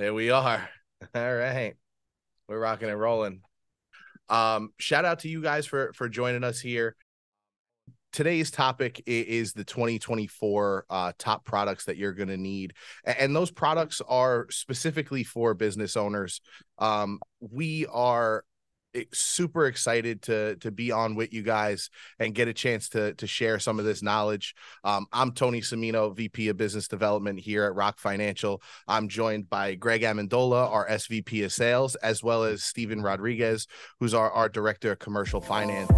There we are. All right. We're rocking and rolling. Um, shout out to you guys for for joining us here. Today's topic is the 2024 uh, top products that you're going to need, and those products are specifically for business owners. Um, we are super excited to to be on with you guys and get a chance to to share some of this knowledge. Um, I'm Tony Cimino, VP of Business Development here at Rock Financial. I'm joined by Greg Amendola, our SVP of Sales, as well as Stephen Rodriguez, who's our, our Director of Commercial Finance.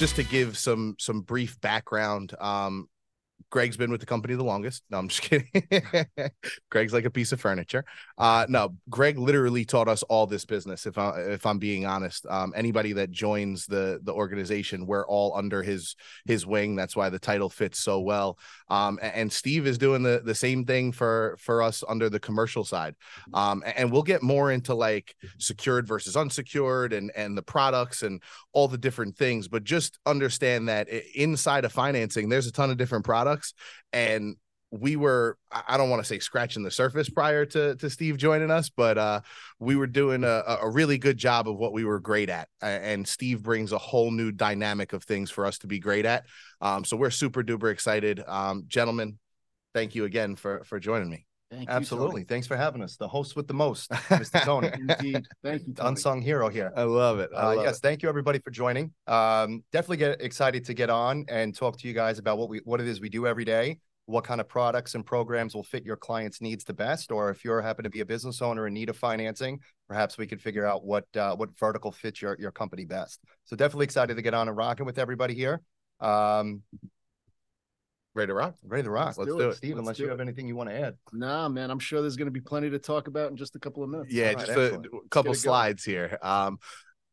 Just to give some some brief background, um, Greg's been with the company the longest. No, I'm just kidding. Greg's like a piece of furniture. Uh, no, Greg literally taught us all this business. If I if I'm being honest, um, anybody that joins the the organization, we're all under his his wing. That's why the title fits so well. Um, and Steve is doing the the same thing for for us under the commercial side. Um, and we'll get more into like secured versus unsecured and and the products and all the different things. But just understand that inside of financing, there's a ton of different products products and we were i don't want to say scratching the surface prior to to steve joining us but uh we were doing a, a really good job of what we were great at and steve brings a whole new dynamic of things for us to be great at. Um so we're super duper excited. Um gentlemen thank you again for for joining me Thank Absolutely. You, Thanks for having us. The host with the most, Mr. Tony. Indeed. Thank you. Tony. Unsung hero here. I love it. I uh, love yes. It. Thank you everybody for joining. Um, definitely get excited to get on and talk to you guys about what we what it is we do every day, what kind of products and programs will fit your clients' needs the best, or if you're happen to be a business owner in need of financing, perhaps we could figure out what uh, what vertical fits your your company best. So definitely excited to get on and rocking with everybody here. Um, Ready to rock? Ready to rock. Let's, Let's do, it. Steve, Let's unless you have anything you want to add. Nah, man, I'm sure there's going to be plenty to talk about in just a couple of minutes. Yeah, just a, a couple slides go. here. Um,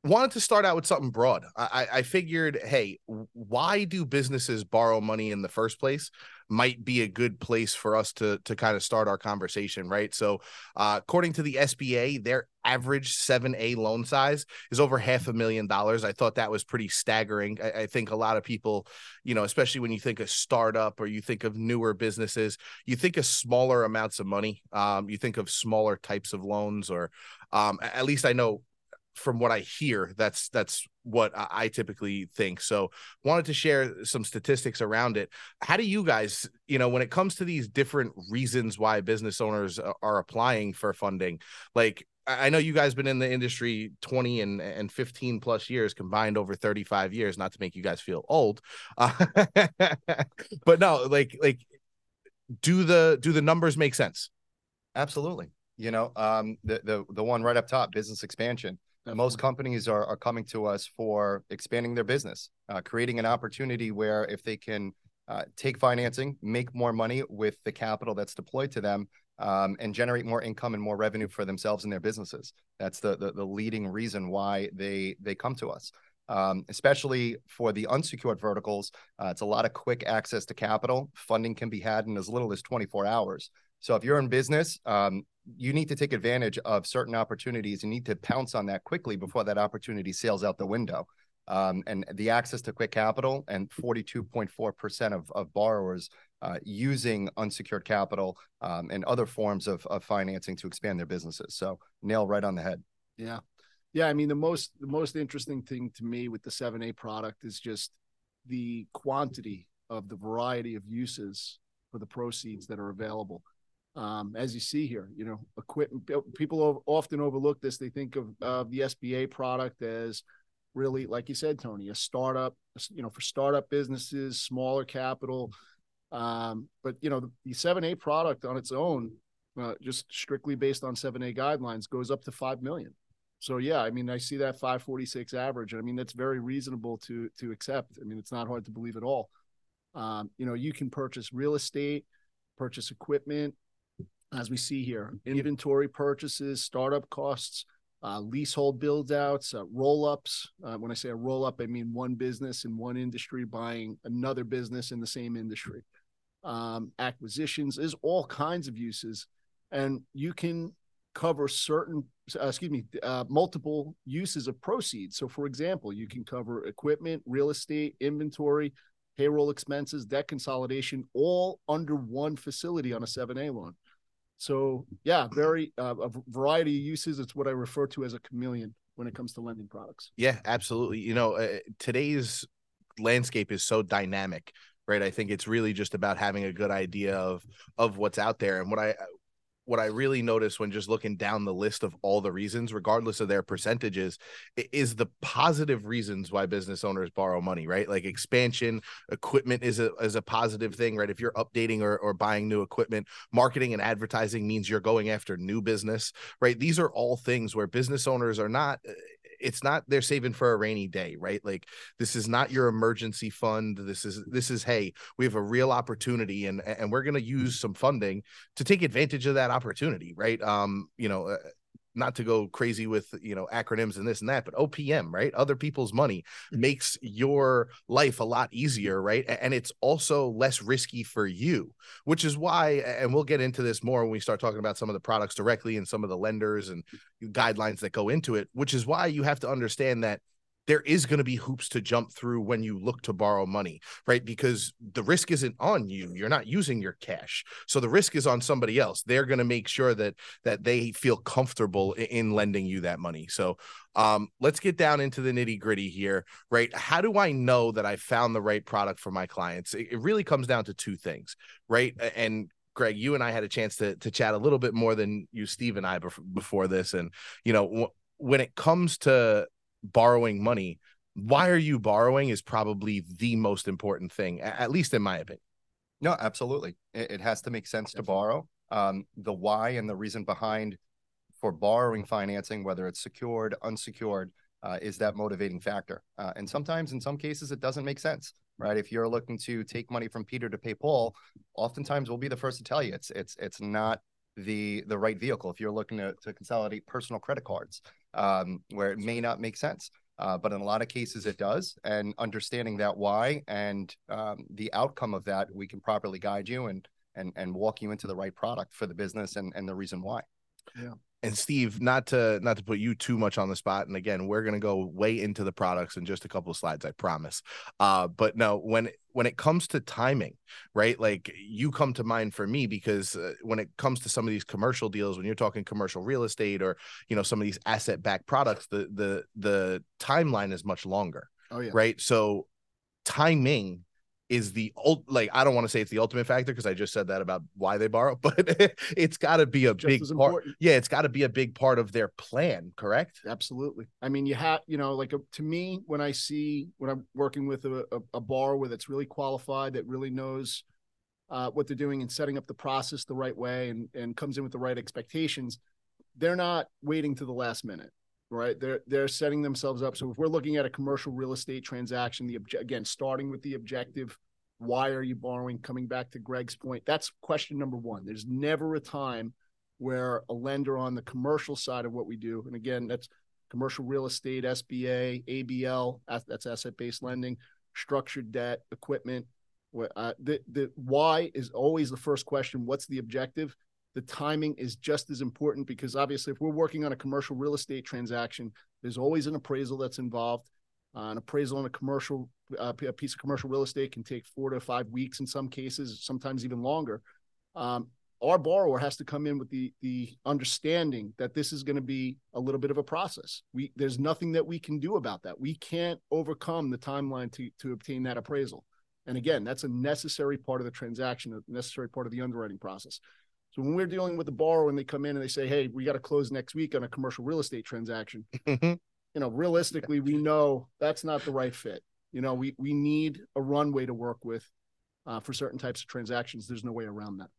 wanted to start out with something broad. I, I figured, hey, why do businesses borrow money in the first place? Might be a good place for us to to kind of start our conversation, right? So, uh, according to the SBA, their average 7A loan size is over half a million dollars. I thought that was pretty staggering. I, I think a lot of people, you know, especially when you think of startup or you think of newer businesses, you think of smaller amounts of money. Um, you think of smaller types of loans, or um, at least I know from what I hear, that's that's what I typically think. So wanted to share some statistics around it. How do you guys, you know, when it comes to these different reasons why business owners are applying for funding, like I know you guys been in the industry 20 and, and 15 plus years combined over 35 years, not to make you guys feel old. Uh, but no, like like do the do the numbers make sense? Absolutely. You know, um the the the one right up top, business expansion Definitely. Most companies are, are coming to us for expanding their business, uh, creating an opportunity where if they can uh, take financing, make more money with the capital that's deployed to them, um, and generate more income and more revenue for themselves and their businesses. That's the the, the leading reason why they they come to us. Um, especially for the unsecured verticals, uh, it's a lot of quick access to capital. Funding can be had in as little as 24 hours. So if you're in business, um, you need to take advantage of certain opportunities. You need to pounce on that quickly before that opportunity sails out the window. Um, and the access to quick capital and 42.4% of, of borrowers uh, using unsecured capital um, and other forms of, of financing to expand their businesses. So nail right on the head. Yeah. Yeah. I mean, the most, the most interesting thing to me with the 7A product is just the quantity of the variety of uses for the proceeds that are available um, as you see here, you know, equipment. People often overlook this. They think of uh, the SBA product as really, like you said, Tony, a startup. You know, for startup businesses, smaller capital. Um, but you know, the, the 7A product on its own, uh, just strictly based on 7A guidelines, goes up to five million. So yeah, I mean, I see that 546 average. I mean, that's very reasonable to to accept. I mean, it's not hard to believe at all. Um, you know, you can purchase real estate, purchase equipment, as we see here inventory purchases, startup costs, uh, leasehold build outs, uh, roll ups. Uh, when I say a roll up, I mean one business in one industry buying another business in the same industry. Um, acquisitions, is all kinds of uses. And you can cover certain, uh, excuse me, uh, multiple uses of proceeds. So, for example, you can cover equipment, real estate, inventory, payroll expenses, debt consolidation, all under one facility on a 7A loan. So, yeah, very uh, a variety of uses. It's what I refer to as a chameleon when it comes to lending products. Yeah, absolutely. You know, uh, today's landscape is so dynamic right i think it's really just about having a good idea of of what's out there and what i what I really noticed when just looking down the list of all the reasons, regardless of their percentages, is the positive reasons why business owners borrow money, right? Like expansion, equipment is a is a positive thing, right? If you're updating or, or buying new equipment, marketing and advertising means you're going after new business, right? These are all things where business owners are not uh, it's not they're saving for a rainy day, right? Like this is not your emergency fund. This is this is hey, we have a real opportunity and and we're going to use some funding to take advantage of that opportunity, right? Um, you know, uh, not to go crazy with you know acronyms and this and that but opm right? Other people's money mm-hmm. makes your life a lot easier right? And it's also less risky for you which is why and we'll get into this more when we start talking about some of the products directly and some of the lenders and guidelines that go into it which is why you have to understand that there is going to be hoops to jump through when you look to borrow money, right? Because the risk isn't on you. You're not using your cash. So the risk is on somebody else. They're going to make sure that that they feel comfortable in lending you that money. So um, let's get down into the nitty gritty here, right? How do I know that I found the right product for my clients? It, it really comes down to two things, right? And Greg, you and I had a chance to to chat a little bit more than you, Steve, and I before this, and you know, w- when it comes to borrowing money, why are you borrowing is probably the most important thing, at least in my opinion. No, absolutely. It, it has to make sense Definitely. to borrow. Um, the why and the reason behind for borrowing financing, whether it's secured, unsecured, uh, is that motivating factor. Uh, and sometimes, in some cases, it doesn't make sense, right? If you're looking to take money from Peter to pay Paul, oftentimes we'll be the first to tell you it's it's it's not the the right vehicle. If you're looking to, to consolidate personal credit cards, um, where it may not make sense. Uh, but in a lot of cases, it does. And understanding that why and um, the outcome of that, we can properly guide you and and and walk you into the right product for the business and and the reason why. Yeah and Steve, not to not to put you too much on the spot, and again, we're gonna go way into the products in just a couple of slides, I promise. Uh, but no, when when it comes to timing, right? Like you come to mind for me because uh, when it comes to some of these commercial deals, when you're talking commercial real estate or you know some of these asset backed products, the the the timeline is much longer. Oh yeah. Right. So timing is the old like I don't want to say it's the ultimate factor because I just said that about why they borrow, but it's got to be a just big part. Important. Yeah, it's got to be a big part of their plan, correct? Absolutely. I mean, you have you know, like a, to me, when I see when I'm working with a, a, a borrower that's really qualified, that really knows uh, what they're doing and setting up the process the right way, and and comes in with the right expectations, they're not waiting to the last minute right? They're they're setting themselves up. So if we're looking at a commercial real estate transaction the obje- again starting with the objective why are you borrowing coming back to greg's point that's question number one. There's never a time where a lender on the commercial side of what we do and again that's commercial real estate sba abl that's asset-based lending structured debt equipment uh, the, the why is always the first question what's the objective the timing is just as important because obviously if we're working on a commercial real estate transaction there's always an appraisal that's involved. Uh, an appraisal on a commercial uh, a piece of commercial real estate can take four to five weeks in some cases sometimes even longer. Um, our borrower has to come in with the the understanding that this is going to be a little bit of a process. We there's nothing that we can do about that. We can't overcome the timeline to to obtain that appraisal. And again that's a necessary part of the transaction a necessary part of the underwriting process so when we're dealing with the borrower and they come in and they say, "Hey, we got to close next week on a commercial real estate transaction," mm-hmm. you know, realistically, we know that's not the right fit. You know, we we need a runway to work with uh, for certain types of transactions. There's no way around that.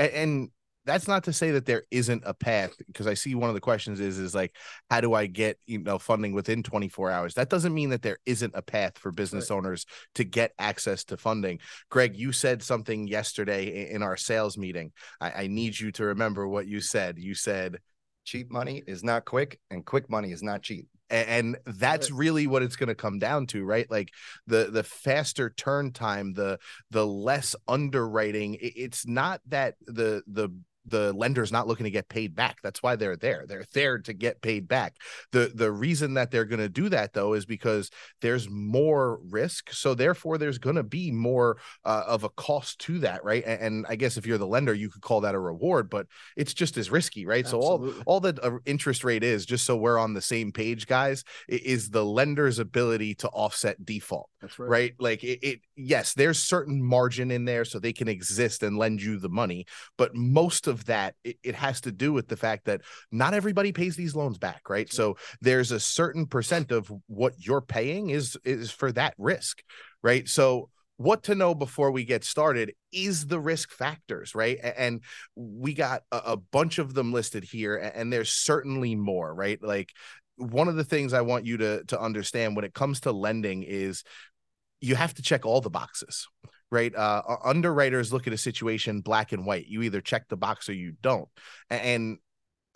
And, and that's not to say that there isn't a path because I see one of the questions is is like how do I get you know funding within 24 hours? That doesn't mean that there isn't a path for business right. owners to get access to funding. Greg you said something yesterday in our sales meeting. I, I need you to remember what you said. You said cheap money is not quick and quick money is not cheap. And that's really what it's going to come down to right? Like the the faster turn time the the less underwriting it's not that the the the lender's not looking to get paid back. That's why they're there. They're there to get paid back. The the reason that they're going to do that though is because there's more risk. So therefore there's going to be more uh, of a cost to that, right? And, and, I guess if you're the lender, you could call that a reward, but it's just as risky, right? Absolutely. So all all the uh, interest rate is just so we're on the same page, guys, is the lender's ability to offset default. That's right. Right? Like it, it yes, there's certain margin in there so they can exist and lend you the money, but most of that it, it has to do with the fact that not everybody pays these loans back, right? So there's a certain percent of what you're paying is is for that risk, right? So what to know before we get started is the risk factors, right? And we got a, bunch of them listed here, and there's certainly more, right? Like one of the things I want you to to understand when it comes to lending is you have to check all the boxes right? Uh, underwriters look at a situation black and white. You either check the box or you don't. And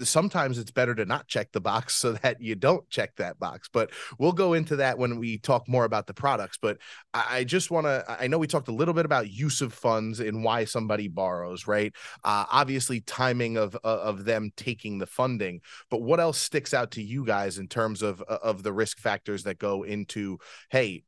sometimes it's better to not check the box so that you don't check that box. But we'll go into that when we talk more about the products. But I just want to, I know we talked a little bit about use of funds and why somebody borrows, right? Uh, obviously, timing of of them taking the funding. But what else sticks out to you guys in terms of of the risk factors that go into, hey,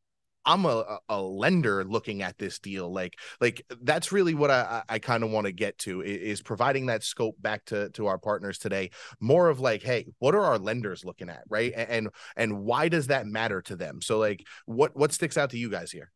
I'm a, a lender looking at this deal. Like, like that's really what I, I kind of want to get to is, providing that scope back to, to our partners today. More of like, hey, what are our lenders looking at? Right. And, and why does that matter to them? So like what, what sticks out to you guys here?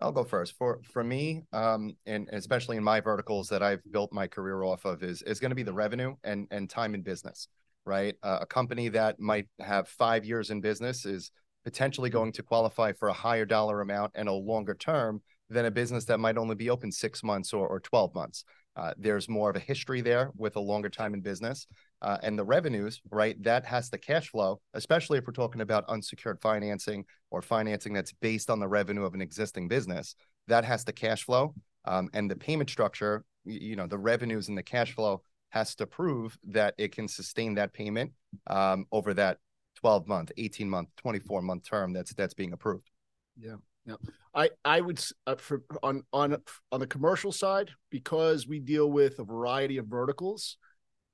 I'll go first. For for me, um, and especially in my verticals that I've built my career off of, is is going to be the revenue and and time in business. Right, uh, a company that might have five years in business is potentially going to qualify for a higher dollar amount and a longer term than a business that might only be open six months or, or 12 months. Uh, there's more of a history there with a longer time in business. Uh, and the revenues, right, that has the cash flow, especially if we're talking about unsecured financing or financing that's based on the revenue of an existing business, that has the cash flow. Um, and the payment structure, you know, the revenues and the cash flow has to prove that it can sustain that payment um, over that 12 month, 18 month, 24 month term that's that's being approved. Yeah. Yeah. I I would uh, for on on on the commercial side because we deal with a variety of verticals,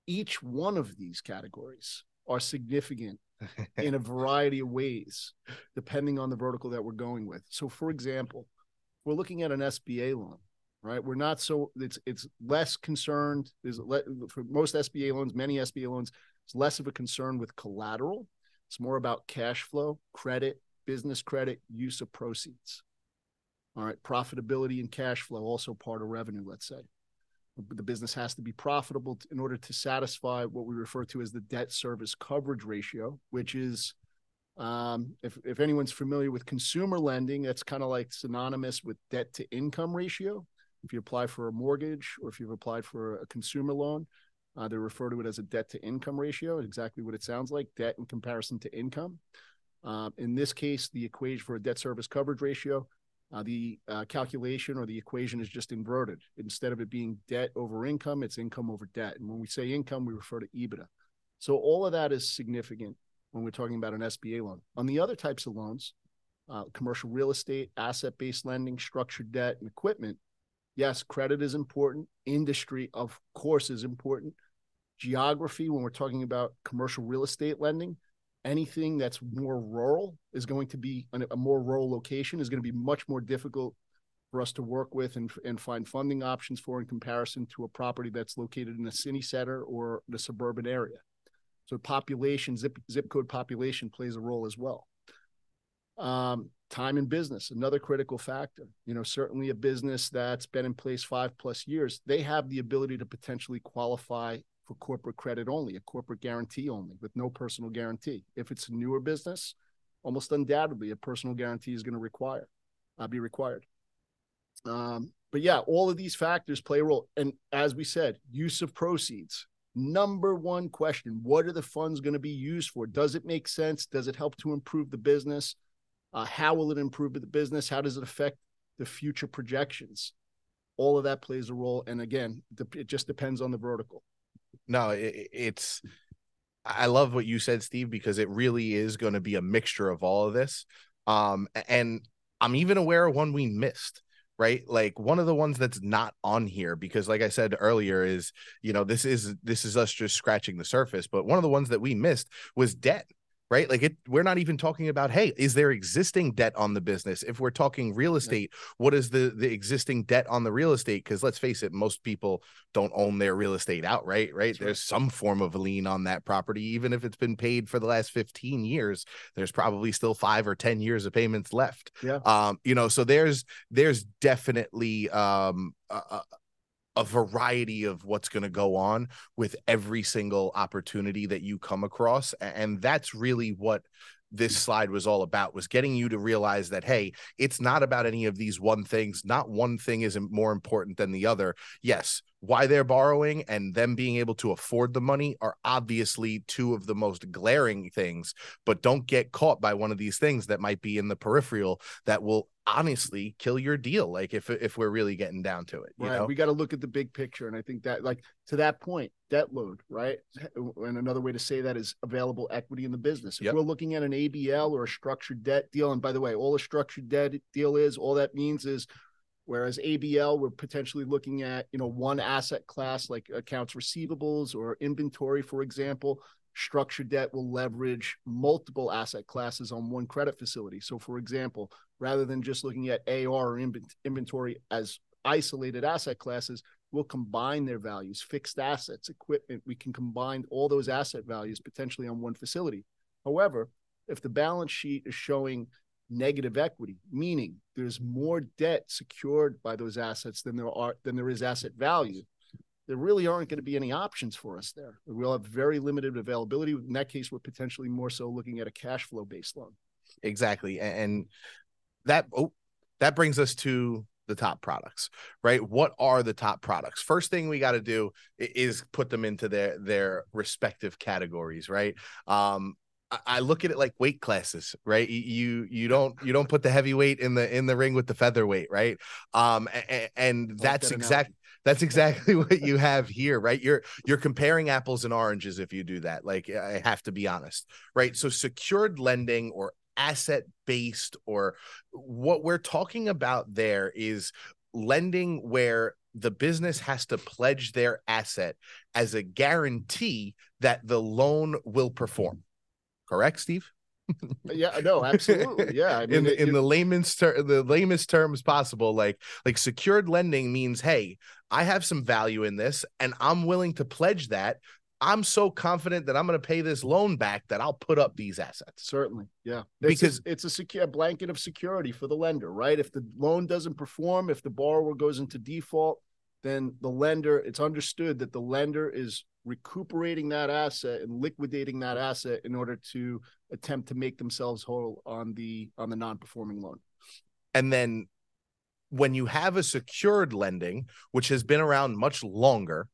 each one of these categories are significant in a variety of ways depending on the vertical that we're going with. So for example, we're looking at an SBA loan, right? We're not so it's it's less concerned there's le, for most SBA loans, many SBA loans, it's less of a concern with collateral it's more about cash flow, credit, business credit, use of proceeds. All right, profitability and cash flow also part of revenue, let's say. The business has to be profitable in order to satisfy what we refer to as the debt service coverage ratio, which is um, if, if anyone's familiar with consumer lending, that's kind of like synonymous with debt to income ratio. If you apply for a mortgage or if you've applied for a consumer loan, uh, they refer to it as a debt to income ratio, exactly what it sounds like debt in comparison to income. Uh, in this case, the equation for a debt service coverage ratio, uh, the uh, calculation or the equation is just inverted. Instead of it being debt over income, it's income over debt. And when we say income, we refer to EBITDA. So all of that is significant when we're talking about an SBA loan. On the other types of loans, uh, commercial real estate, asset based lending, structured debt, and equipment, yes, credit is important. Industry, of course, is important geography when we're talking about commercial real estate lending anything that's more rural is going to be a more rural location is going to be much more difficult for us to work with and, and find funding options for in comparison to a property that's located in a city center or the suburban area. So population zip, zip code population plays a role as well. Um, time in business another critical factor. You know certainly a business that's been in place five plus years they have the ability to potentially qualify for corporate credit only, a corporate guarantee only, with no personal guarantee. If it's a newer business, almost undoubtedly a personal guarantee is going to require uh, be required. Um, but yeah, all of these factors play a role. And as we said, use of proceeds. Number one question: What are the funds going to be used for? Does it make sense? Does it help to improve the business? Uh, how will it improve the business? How does it affect the future projections? All of that plays a role. And again, it just depends on the vertical no, it, it's. I love what you said, Steve, because it really is going to be a mixture of all of this. Um, and I'm even aware of one we missed, right like one of the ones that's not on here because like i said earlier is you know this is this is us just scratching the surface but one of the ones that we missed was debt right? Like it we're not even talking about hey is there existing debt on the business? If we're talking real estate what is the the existing debt on the real estate? Because let's face it most people don't own their real estate outright right? That's there's right. some form of lien on that property. Even if it's been paid for the last 15 years there's probably still 5 or 10 years of payments left. Yeah. Um you know so there's there's definitely um a, a variety of what's going to go on with every single opportunity that you come across and that's really what this mm. slide was all about was getting you to realize that hey it's not about any of these one things not one thing isn't more important than the other. Yes why they're borrowing and them being able to afford the money are obviously two of the most glaring things but don't get caught by one of these things that might be in the peripheral that will honestly kill your deal like if if we're really getting down to it right know? we got to look at the big picture and i think that like to that point debt load right and another way to say that is available equity in the business if yep. we're looking at an abl or a structured debt deal and by the way all a structured debt deal is all that means is whereas abl we're potentially looking at you know one asset class like accounts receivables or inventory for example structured debt will leverage multiple asset classes on one credit facility so for example rather than just looking at AR or inventory as isolated asset classes, we'll combine their values, fixed assets, equipment. We can combine all those asset values potentially on one facility. However, if the balance sheet is showing negative equity, meaning there's more debt secured by those assets than there are than there is asset value, there really aren't going to be any options for us there. We'll have very limited availability. In that case, we're potentially more so looking at a cash flow based loan. Exactly. And that oh, that brings us to the top products, right? What are the top products? First thing we got to do is put them into their their respective categories, right? Um, I look at it like weight classes, right? You you don't you don't put the heavyweight in the in the ring with the featherweight, right? Um, and, and that's exactly that's exactly what you have here, right? You're you're comparing apples and oranges if you do that. Like I have to be honest, right? So secured lending or asset based or what we're talking about there is lending where the business has to pledge their asset as a guarantee that the loan will perform. Correct, Steve? yeah, no, absolutely. Yeah, I mean, in the, in the layman's ter- the lamest terms possible, like like secured lending means, hey, I have some value in this, and I'm willing to pledge that I'm so confident that I'm going to pay this loan back that I'll put up these assets. Certainly. Yeah. It's because a, it's a secure blanket of security for the lender, right? If the loan doesn't perform, if the borrower goes into default, then the lender, it's understood that the lender is recuperating that asset and liquidating that asset in order to attempt to make themselves whole on the on the non-performing loan. And then when you have a secured lending, which has been around much longer,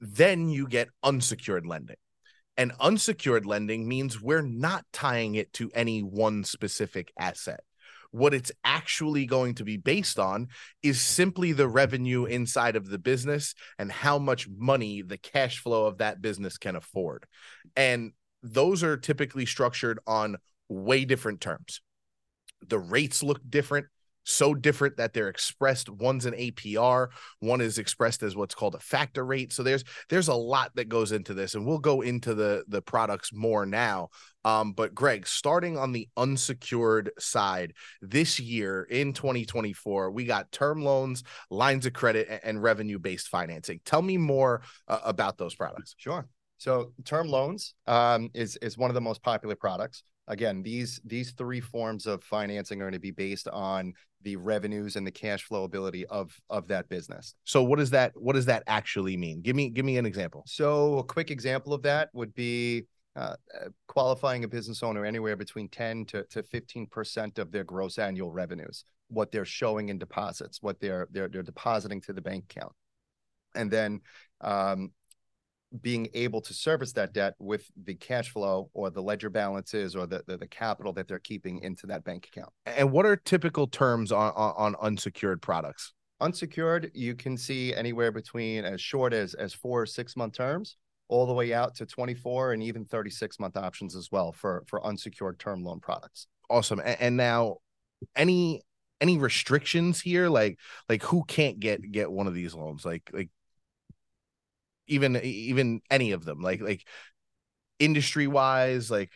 then you get unsecured lending. And unsecured lending means we're not tying it to any one specific asset. What it's actually going to be based on is simply the revenue inside of the business and how much money the cash flow of that business can afford. And those are typically structured on way different terms. The rates look different so different that they're expressed. One's an APR one is expressed as what's called a factor rate. So there's there's a lot that goes into this and we'll go into the the products more now. Um but Greg starting on the unsecured side this year in 2024 we got term loans lines of credit and revenue based financing. Tell me more uh, about those products. Sure. So term loans um, is is one of the most popular products again these these three forms of financing are going to be based on the revenues and the cash flow ability of of that business. So what does that what does that actually mean? Give me give me an example. So a quick example of that would be uh, uh qualifying a business owner anywhere between 10 to, to 15% of their gross annual revenues what they're showing in deposits what they're they're, they're depositing to the bank account. And then um, being able to service that debt with the cash flow or the ledger balances or the, the, the capital that they're keeping into that bank account. And what are typical terms on, on, on unsecured products? Unsecured, you can see anywhere between as short as as four or six month terms, all the way out to 24 and even 36 month options as well for for unsecured term loan products. Awesome. And, and now, any any restrictions here? Like like who can't get get one of these loans? Like like even even any of them? Like like industry wise, like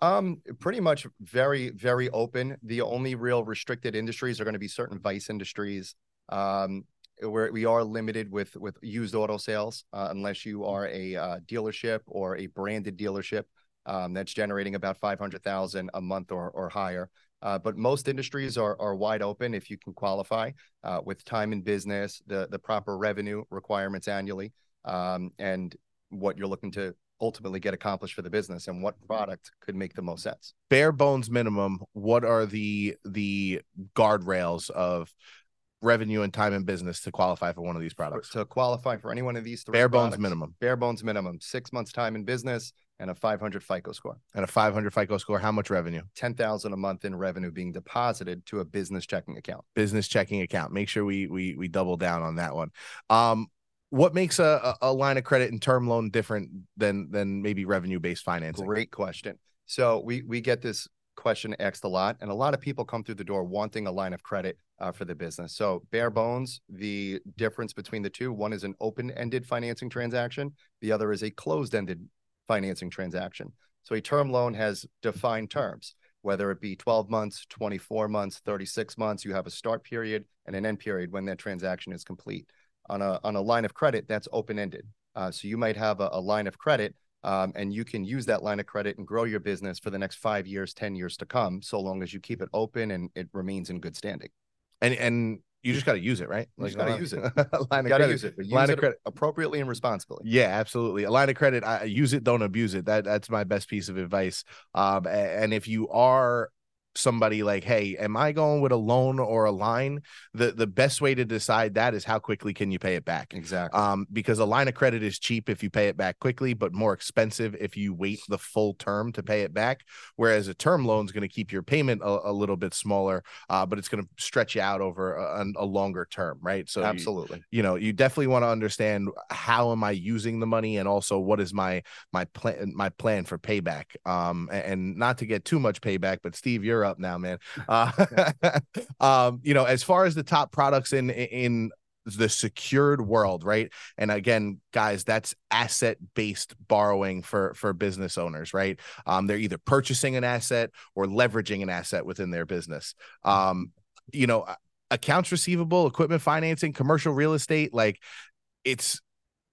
um, pretty much very, very open. The only real restricted industries are going to be certain vice industries. Um, where we are limited with with used auto sales, uh, unless you are a uh, dealership or a branded dealership um, that's generating about five hundred thousand a month or or higher. Uh, but most industries are are wide open if you can qualify uh, with time in business, the the proper revenue requirements annually, um, and what you're looking to ultimately get accomplished for the business and what product could make the most sense bare bones minimum what are the the guardrails of revenue and time in business to qualify for one of these products to qualify for any one of these three bare products, bones minimum bare bones minimum six months time in business and a 500 FICO score. And a 500 FICO score. How much revenue? 10,000 a month in revenue being deposited to a business checking account. Business checking account. Make sure we we we double down on that one. Um, what makes a, a line of credit and term loan different than than maybe revenue based financing? Great question. So we we get this question asked a lot, and a lot of people come through the door wanting a line of credit uh, for the business. So bare bones, the difference between the two: one is an open-ended financing transaction, the other is a closed-ended financing transaction. So a term loan has defined terms, whether it be 12 months, 24 months, 36 months. You have a start period and an end period when that transaction is complete on a on a line of credit that's open ended. Uh, so you might have a, a line of credit, um, and you can use that line of credit and grow your business for the next five years, ten years to come, so long as you keep it open and it remains in good standing. And and you just got to use it, right? Like, you got to use it. line got to use it. use line of credit appropriately and responsibly. Yeah, absolutely. A line of credit, I use it, don't abuse it. That that's my best piece of advice. Um, and if you are somebody like hey am i going with a loan or a line? The the best way to decide that is how quickly can you pay it back? Exactly. Um because a line of credit is cheap if you pay it back quickly but more expensive if you wait the full term to pay it back whereas a term loan is going to keep your payment a, a, little bit smaller uh, but it's going to stretch you out over a, a longer term right? So absolutely. you, you know you definitely want to understand how am i using the money and also what is my my plan my plan for payback? Um and, and not to get too much payback but steve you're up now, man. Uh, um, you know, as far as the top products in in the secured world, right? And again, guys, that's asset based borrowing for for business owners, right? Um, they're either purchasing an asset or leveraging an asset within their business. Um, you know, accounts receivable, equipment financing, commercial real estate, like it's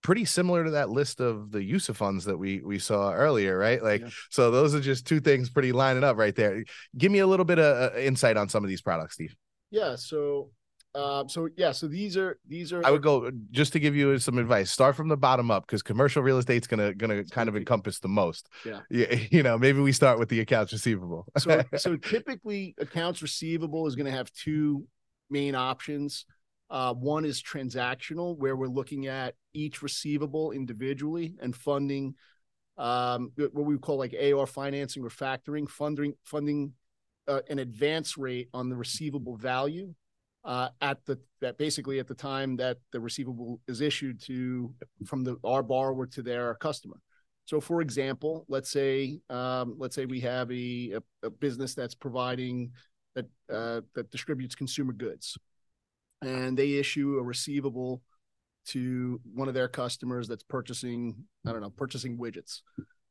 pretty similar to that list of the use of funds that we we saw earlier, right? Like, yeah. so those are just two things pretty lining up right there. Give me a little bit of uh, insight on some of these products, Steve. Yeah. So, uh, so yeah. So these are these are. I would go just to give you some advice. Start from the bottom up because commercial real estate's gonna gonna kind of encompass the most. Yeah. yeah. You know, maybe we start with the accounts receivable. so, so typically, accounts receivable is going to have two main options. Uh, one is transactional, where we're looking at each receivable individually and funding um, what we call like AR financing or factoring, funding funding uh, an advance rate on the receivable value uh, at the that basically at the time that the receivable is issued to from the our borrower to their customer. So, for example, let's say um, let's say we have a, a, business that's providing that uh, that distributes consumer goods and they issue a receivable to one of their customers that's purchasing i don't know purchasing widgets.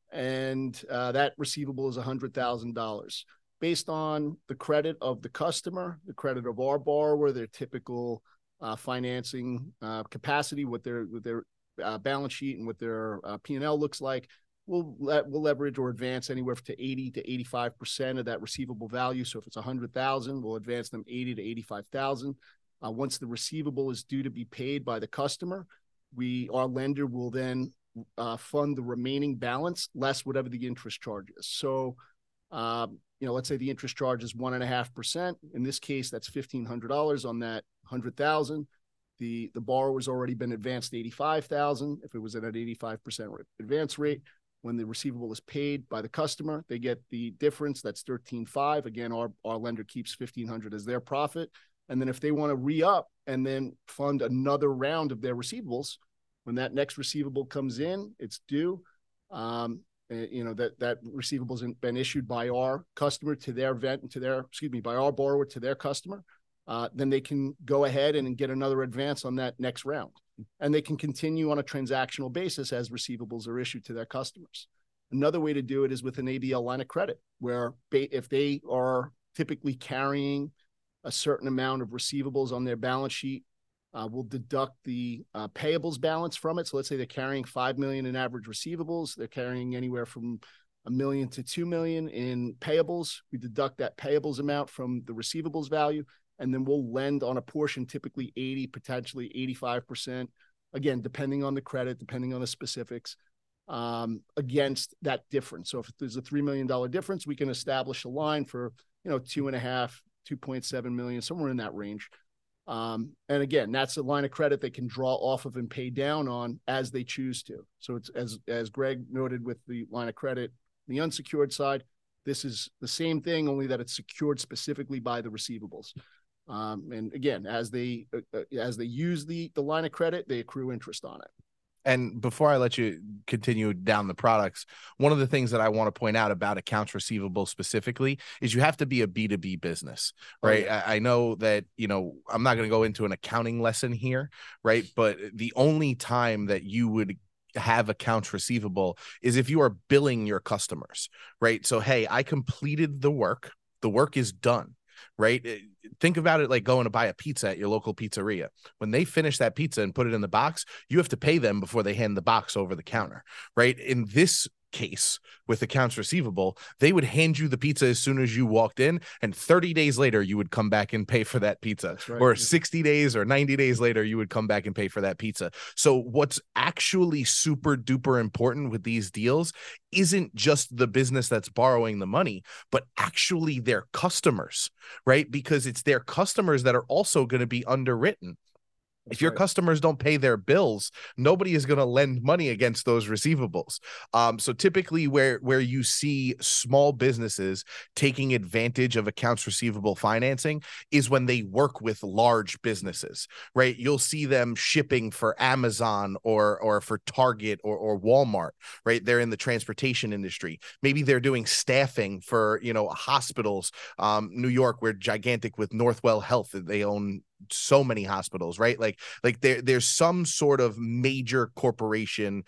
And uh, that receivable is $100000 based on the credit of the customer the credit of our borrower their typical uh, financing uh, capacity what their their uh, balance sheet and what their uh, p&l looks like we'll let we'll leverage or advance anywhere to 80 to 85 percent of that receivable value. So if it's 100000 we'll advance them 80 to 85000 uh, once the receivable is due to be paid by the customer, we our lender will then uh, fund the remaining balance less whatever the interest charge is. So, um, you know, let's say the interest charge is one and a half percent. In this case, that's fifteen hundred dollars on that hundred thousand. The the borrower's already been advanced eighty five thousand. If it was at an eighty five percent advance rate, when the receivable is paid by the customer, they get the difference. That's thirteen five. Again, our our lender keeps fifteen hundred as their profit. And then if they want to re up and then fund another round of their receivables, when that next receivable comes in, it's due. Um, eh, you know that that receivables been issued by our customer to their vent to their excuse me by our borrower to their customer. uh, then they can go ahead and get another advance on that next round. And they can continue on a transactional basis as receivables are issued to their customers. Another way to do it is with an ABL line of credit, where if they are typically carrying a certain amount of receivables on their balance sheet, uh, we'll deduct the uh, payables balance from it. So let's say they're carrying five million in average receivables, they're carrying anywhere from a million to two million in payables. We deduct that payables amount from the receivables value, and then we'll lend on a portion, typically 80, potentially 85%. Again, depending on the credit, depending on the specifics, um, against that difference. So if there's a $3 million difference, we can establish a line for, you know, two and a half, 2.7 million, somewhere in that range. Um, and again, that's a line of credit they can draw off of and pay down on as they choose to. So it's as as Greg noted with the line of credit, the unsecured side, this is the same thing, only that it's secured specifically by the receivables. Um, and again, as they uh, uh, as they use the the line of credit, they accrue interest on it. And before I let you continue down the products, one of the things that I want to point out about accounts receivable specifically is you have to be a B2B business, oh, right? Oh, yeah. I, I know that, you know, I'm not going to go into an accounting lesson here, right? But the only time that you would have accounts receivable is if you are billing your customers, right? So, hey, I completed the work, the work is done right? Eh, think about it like going to buy a pizza at your local pizzeria. When they finish that pizza and put it in the box, you have to pay them before they hand the box over the counter, right? In this case with accounts receivable, they would hand you the pizza as soon as you walked in, and 30 days later, you would come back and pay for that pizza. Right. Or 60 days or 90 days later, you would come back and pay for that pizza. So, what's actually super duper important with these deals isn't just the business that's borrowing the money, but actually their customers, right? Because it's their customers that are also going to be underwritten if your right. customers don't pay their bills nobody is going to lend money against those receivables. Um, so typically where where you see small businesses taking advantage of accounts receivable financing is when they work with large businesses right? You'll see them shipping for amazon or or for target or, or walmart right? They're in the transportation industry. Maybe they're doing staffing for you know hospitals um, new york we're gigantic with northwell health they own so many hospitals right? Like like there there's some sort of major corporation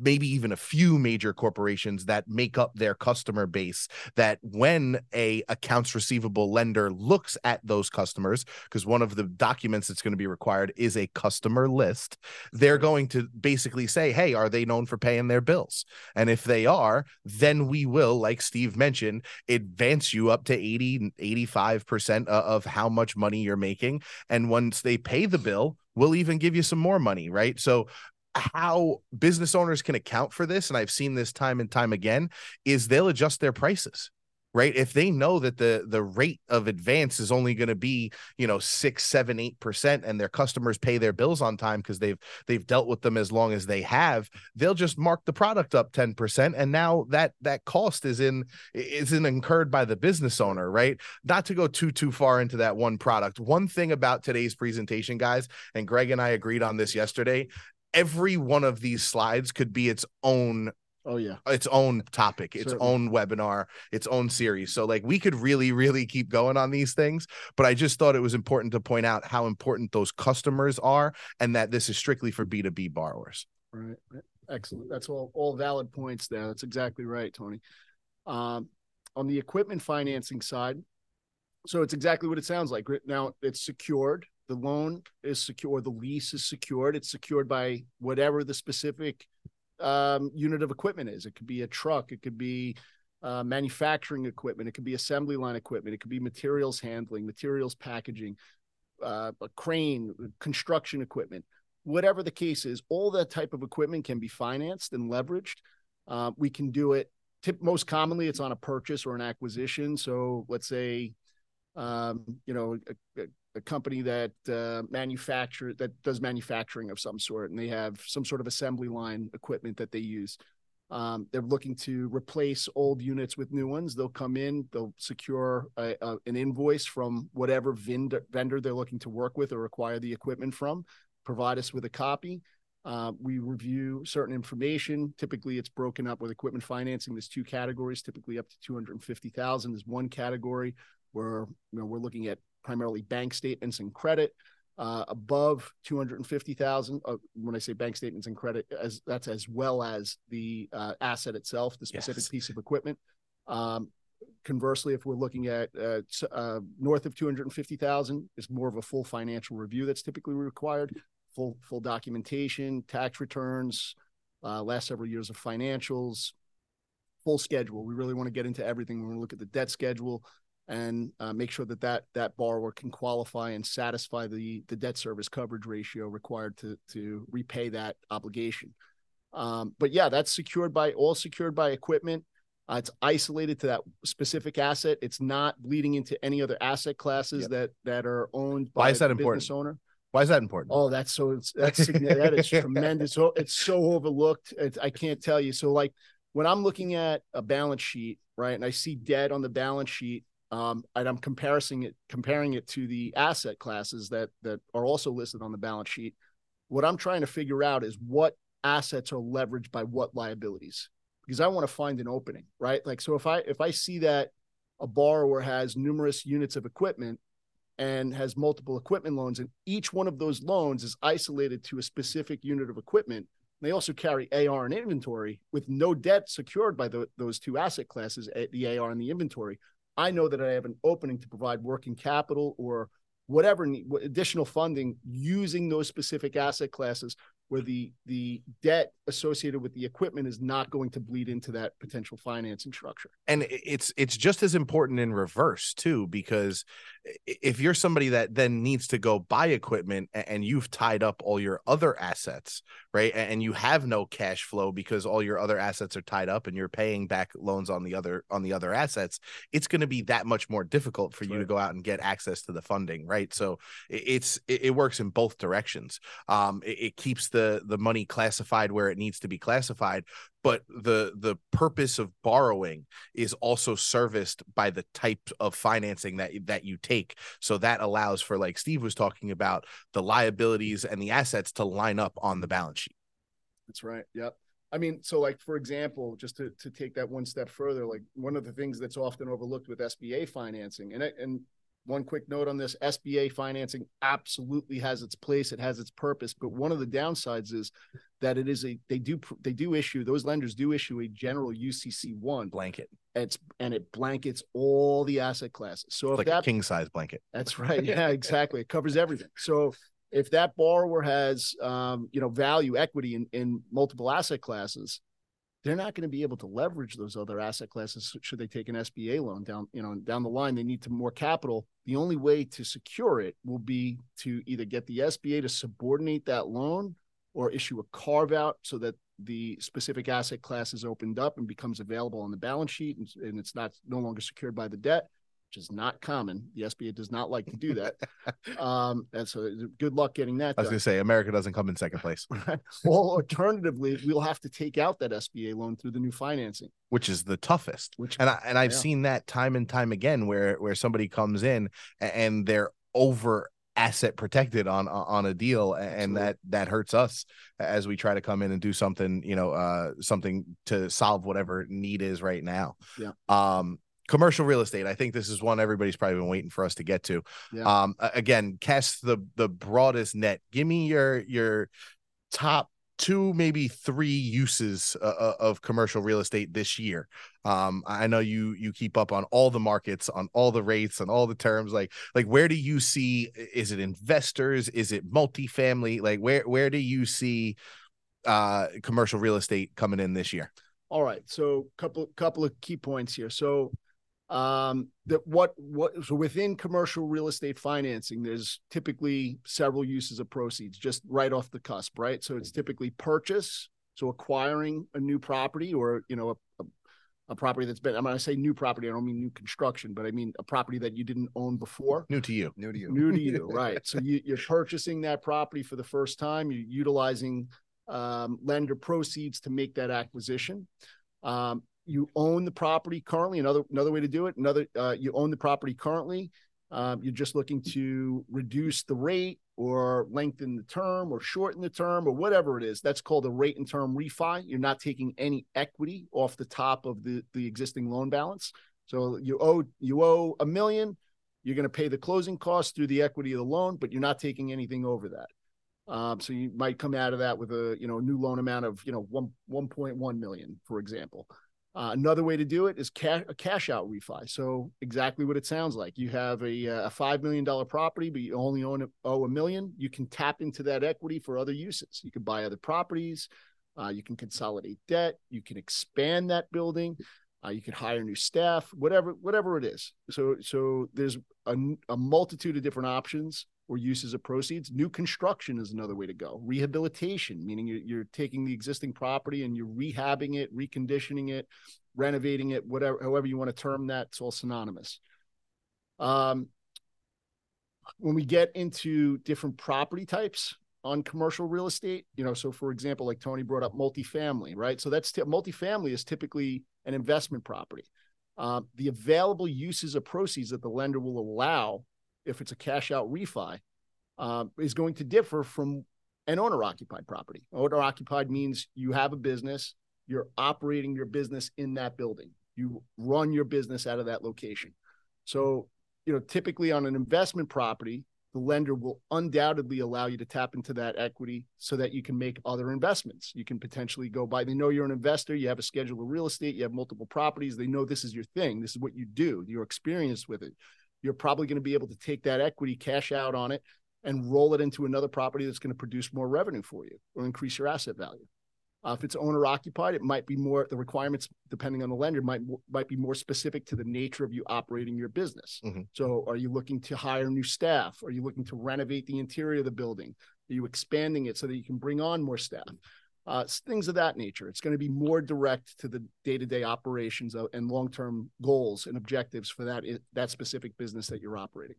maybe even a few major corporations that make up their customer base that when a accounts receivable lender looks at those customers because one of the documents that's going to be required is a customer list they're going to basically say hey are they known for paying their bills and if they are then we will like steve mentioned advance you up to 80 85% of how much money you're making and once they pay the bill we'll even give you some more money, right? So how business owners can account for this, and I've seen this time and time again, is they'll adjust their prices right? If they know that the the rate of advance is only going to be you know six seven eight percent and their customers pay their bills on time because they've they've dealt with them as long as they have they'll just mark the product up 10 percent and now that that cost is in isn't incurred by the business owner right? Not to go too too far into that one product. One thing about today's presentation guys and greg and i agreed on this yesterday every one of these slides could be its own Oh yeah. Its own topic, its Certainly. own webinar, its own series. So like we could really really keep going on these things, but I just thought it was important to point out how important those customers are and that this is strictly for B2B borrowers. Right. Excellent. That's all all valid points there. That's exactly right, Tony. Um, on the equipment financing side, so it's exactly what it sounds like. Now it's secured the loan is secure, the lease is secured. It's secured by whatever the specific um, unit of equipment is. It could be a truck, it could be uh, manufacturing equipment, it could be assembly line equipment, it could be materials handling, materials packaging, uh, a crane, construction equipment. Whatever the case is, all that type of equipment can be financed and leveraged. Uh, we can do it. Tip, most commonly, it's on a purchase or an acquisition. So let's say, um, you know, a, a a company that uh, manufacture that does manufacturing of some sort, and they have some sort of assembly line equipment that they use. Um, they're looking to replace old units with new ones. They'll come in, they'll secure a, a, an invoice from whatever vendor, vendor they're looking to work with or acquire the equipment from, provide us with a copy. Uh, we review certain information. Typically, it's broken up with equipment financing. There's two categories. Typically, up to 250,000 is one category where you know we're looking at primarily bank statements and credit. Uh, above 250,000. Uh, when I say bank statements and credit, as that's as well as the uh, asset itself, the specific yes. piece of equipment. Um, conversely, if we're looking at uh, uh, north of 250,000, it's more of a full financial review that's typically required. Full full documentation, tax returns, uh, last several years of financials, full schedule. We really want to get into everything. We want to look at the debt schedule, and uh, make sure that, that that borrower can qualify and satisfy the the debt service coverage ratio required to to repay that obligation. Um, but yeah, that's secured by all secured by equipment. Uh, it's isolated to that specific asset. It's not bleeding into any other asset classes yep. that that are owned by Why is that important? business owner. Why is that important? Oh, that's so it's that's that is tremendous. It's so overlooked. It's, I can't tell you. So like when I'm looking at a balance sheet, right, and I see debt on the balance sheet, um, and I'm comparing it comparing it to the asset classes that that are also listed on the balance sheet. What I'm trying to figure out is what assets are leveraged by what liabilities, because I want to find an opening, right? Like so, if I if I see that a borrower has numerous units of equipment and has multiple equipment loans, and each one of those loans is isolated to a specific unit of equipment. They also carry AR and inventory with no debt secured by the, those two asset classes, the AR and the inventory. I know that I have an opening to provide working capital or whatever additional funding using those specific asset classes where the the debt associated with the equipment is not going to bleed into that potential financing structure. And it's it's just as important in reverse too because if you're somebody that then needs to go buy equipment and you've tied up all your other assets, right? And you have no cash flow because all your other assets are tied up and you're paying back loans on the other on the other assets, it's going to be that much more difficult for you right. to go out and get access to the funding, right? So it's it, works in both directions. Um, it, it keeps the the money classified where it needs to be classified, but the the purpose of borrowing is also serviced by the type of financing that that you take so that allows for like steve was talking about the liabilities and the assets to line up on the balance sheet. That's right. Yep. I mean so like for example just to, to take that one step further like one of the things that's often overlooked with sba financing and and one quick note on this SBA financing absolutely has its place, it has its purpose, but one of the downsides is that it is a they do they do issue those lenders do issue a general UCC one. Blanket. It's and it blankets all the asset classes. So if like that king size blanket. That's right. Yeah, exactly. It covers everything. So if that borrower has um, you know value equity in, in multiple asset classes, they're not going to be able to leverage those other asset classes should they take an SBA loan down, you know, down the line. They need to more capital. The only way to secure it will be to either get the SBA to subordinate that loan or issue a carve out so that the specific asset class is opened up and becomes available on the balance sheet and, and it's not no longer secured by the debt which is not common. The SBA does not like to do that. um, and so good luck getting that. I was going to say America doesn't come in second place. well, alternatively, we'll have to take out that SBA loan through the new financing, which is the toughest. Which and I, and I've yeah. seen that time and time again where where somebody comes in and they're over asset protected on on a deal and that that hurts us as we try to come in and do something you know uh something to solve whatever need is right now yeah um commercial real estate. I think this is one everybody's probably been waiting for us to get to. Yeah. Um, again, cast the the broadest net. Give me your your top two, maybe three uses uh, uh, of commercial real estate this year. Um, I know you you keep up on all the markets, on all the rates, and all the terms. Like like where do you see? Is it investors? Is it multifamily? Like where where do you see uh commercial real estate coming in this year? All right, so couple couple of key points here. So um that what what so within commercial real estate financing there's typically several uses of proceeds just right off the cusp right? So it's typically purchase so acquiring a new property or you know a, a, a property that's been i'm going to say new property i don't mean new construction but i mean a property that you didn't own before. New to you. New to you. New to you right. So you, you're purchasing that property for the first time you're utilizing um, lender proceeds to make that acquisition. Um, you own the property currently. Another another way to do it. Another uh, you own the property currently. Um, you're just looking to reduce the rate or lengthen the term or shorten the term or whatever it is. That's called a rate and term refi. You're not taking any equity off the top of the the existing loan balance. So you owe you owe a million. You're going to pay the closing costs through the equity of the loan, but you're not taking anything over that. Um, so you might come out of that with a you know new loan amount of you know one one point one million, for example. Uh, another way to do it is cash a cash out refi. So exactly what it sounds like. You have a, a five million dollar property, but you only own owe a million. You can tap into that equity for other uses. You can buy other properties. Uh, you can consolidate debt. You can expand that building. Uh, you can hire new staff, whatever whatever it is. So so there's a, a multitude of different options or uses of proceeds. New construction is another way to go. Rehabilitation, meaning you're, you're taking the existing property and you're rehabbing it, reconditioning it, renovating it, whatever, however you want to term that. It's all synonymous. Um, when we get into different property types on commercial real estate, you know, so for example, like Tony brought up multifamily, right? So that's t- multifamily is typically an investment property. Uh, the available uses of proceeds that the lender will allow if it's a cash out refi, uh, is going to differ from an owner occupied property. Owner occupied means you have a business, you're operating your business in that building, you run your business out of that location. So, you know, typically on an investment property, the lender will undoubtedly allow you to tap into that equity so that you can make other investments. You can potentially go buy, they know you're an investor, you have a schedule of real estate, you have multiple properties, they know this is your thing, this is what you do, you're experienced with it you're probably going to be able to take that equity, cash out on it, and roll it into another property that's going to produce more revenue for you or increase your asset value. Uh, if it's owner occupied, it might be more the requirements, depending on the lender, might might be more specific to the nature of you operating your business. Mm-hmm. So, are you looking to hire new staff? Are you looking to renovate the interior of the building? Are you expanding it so that you can bring on more staff? Uh, things of that nature. It's going to be more direct to the day-to-day operations and long-term goals and objectives for that that specific business that you're operating.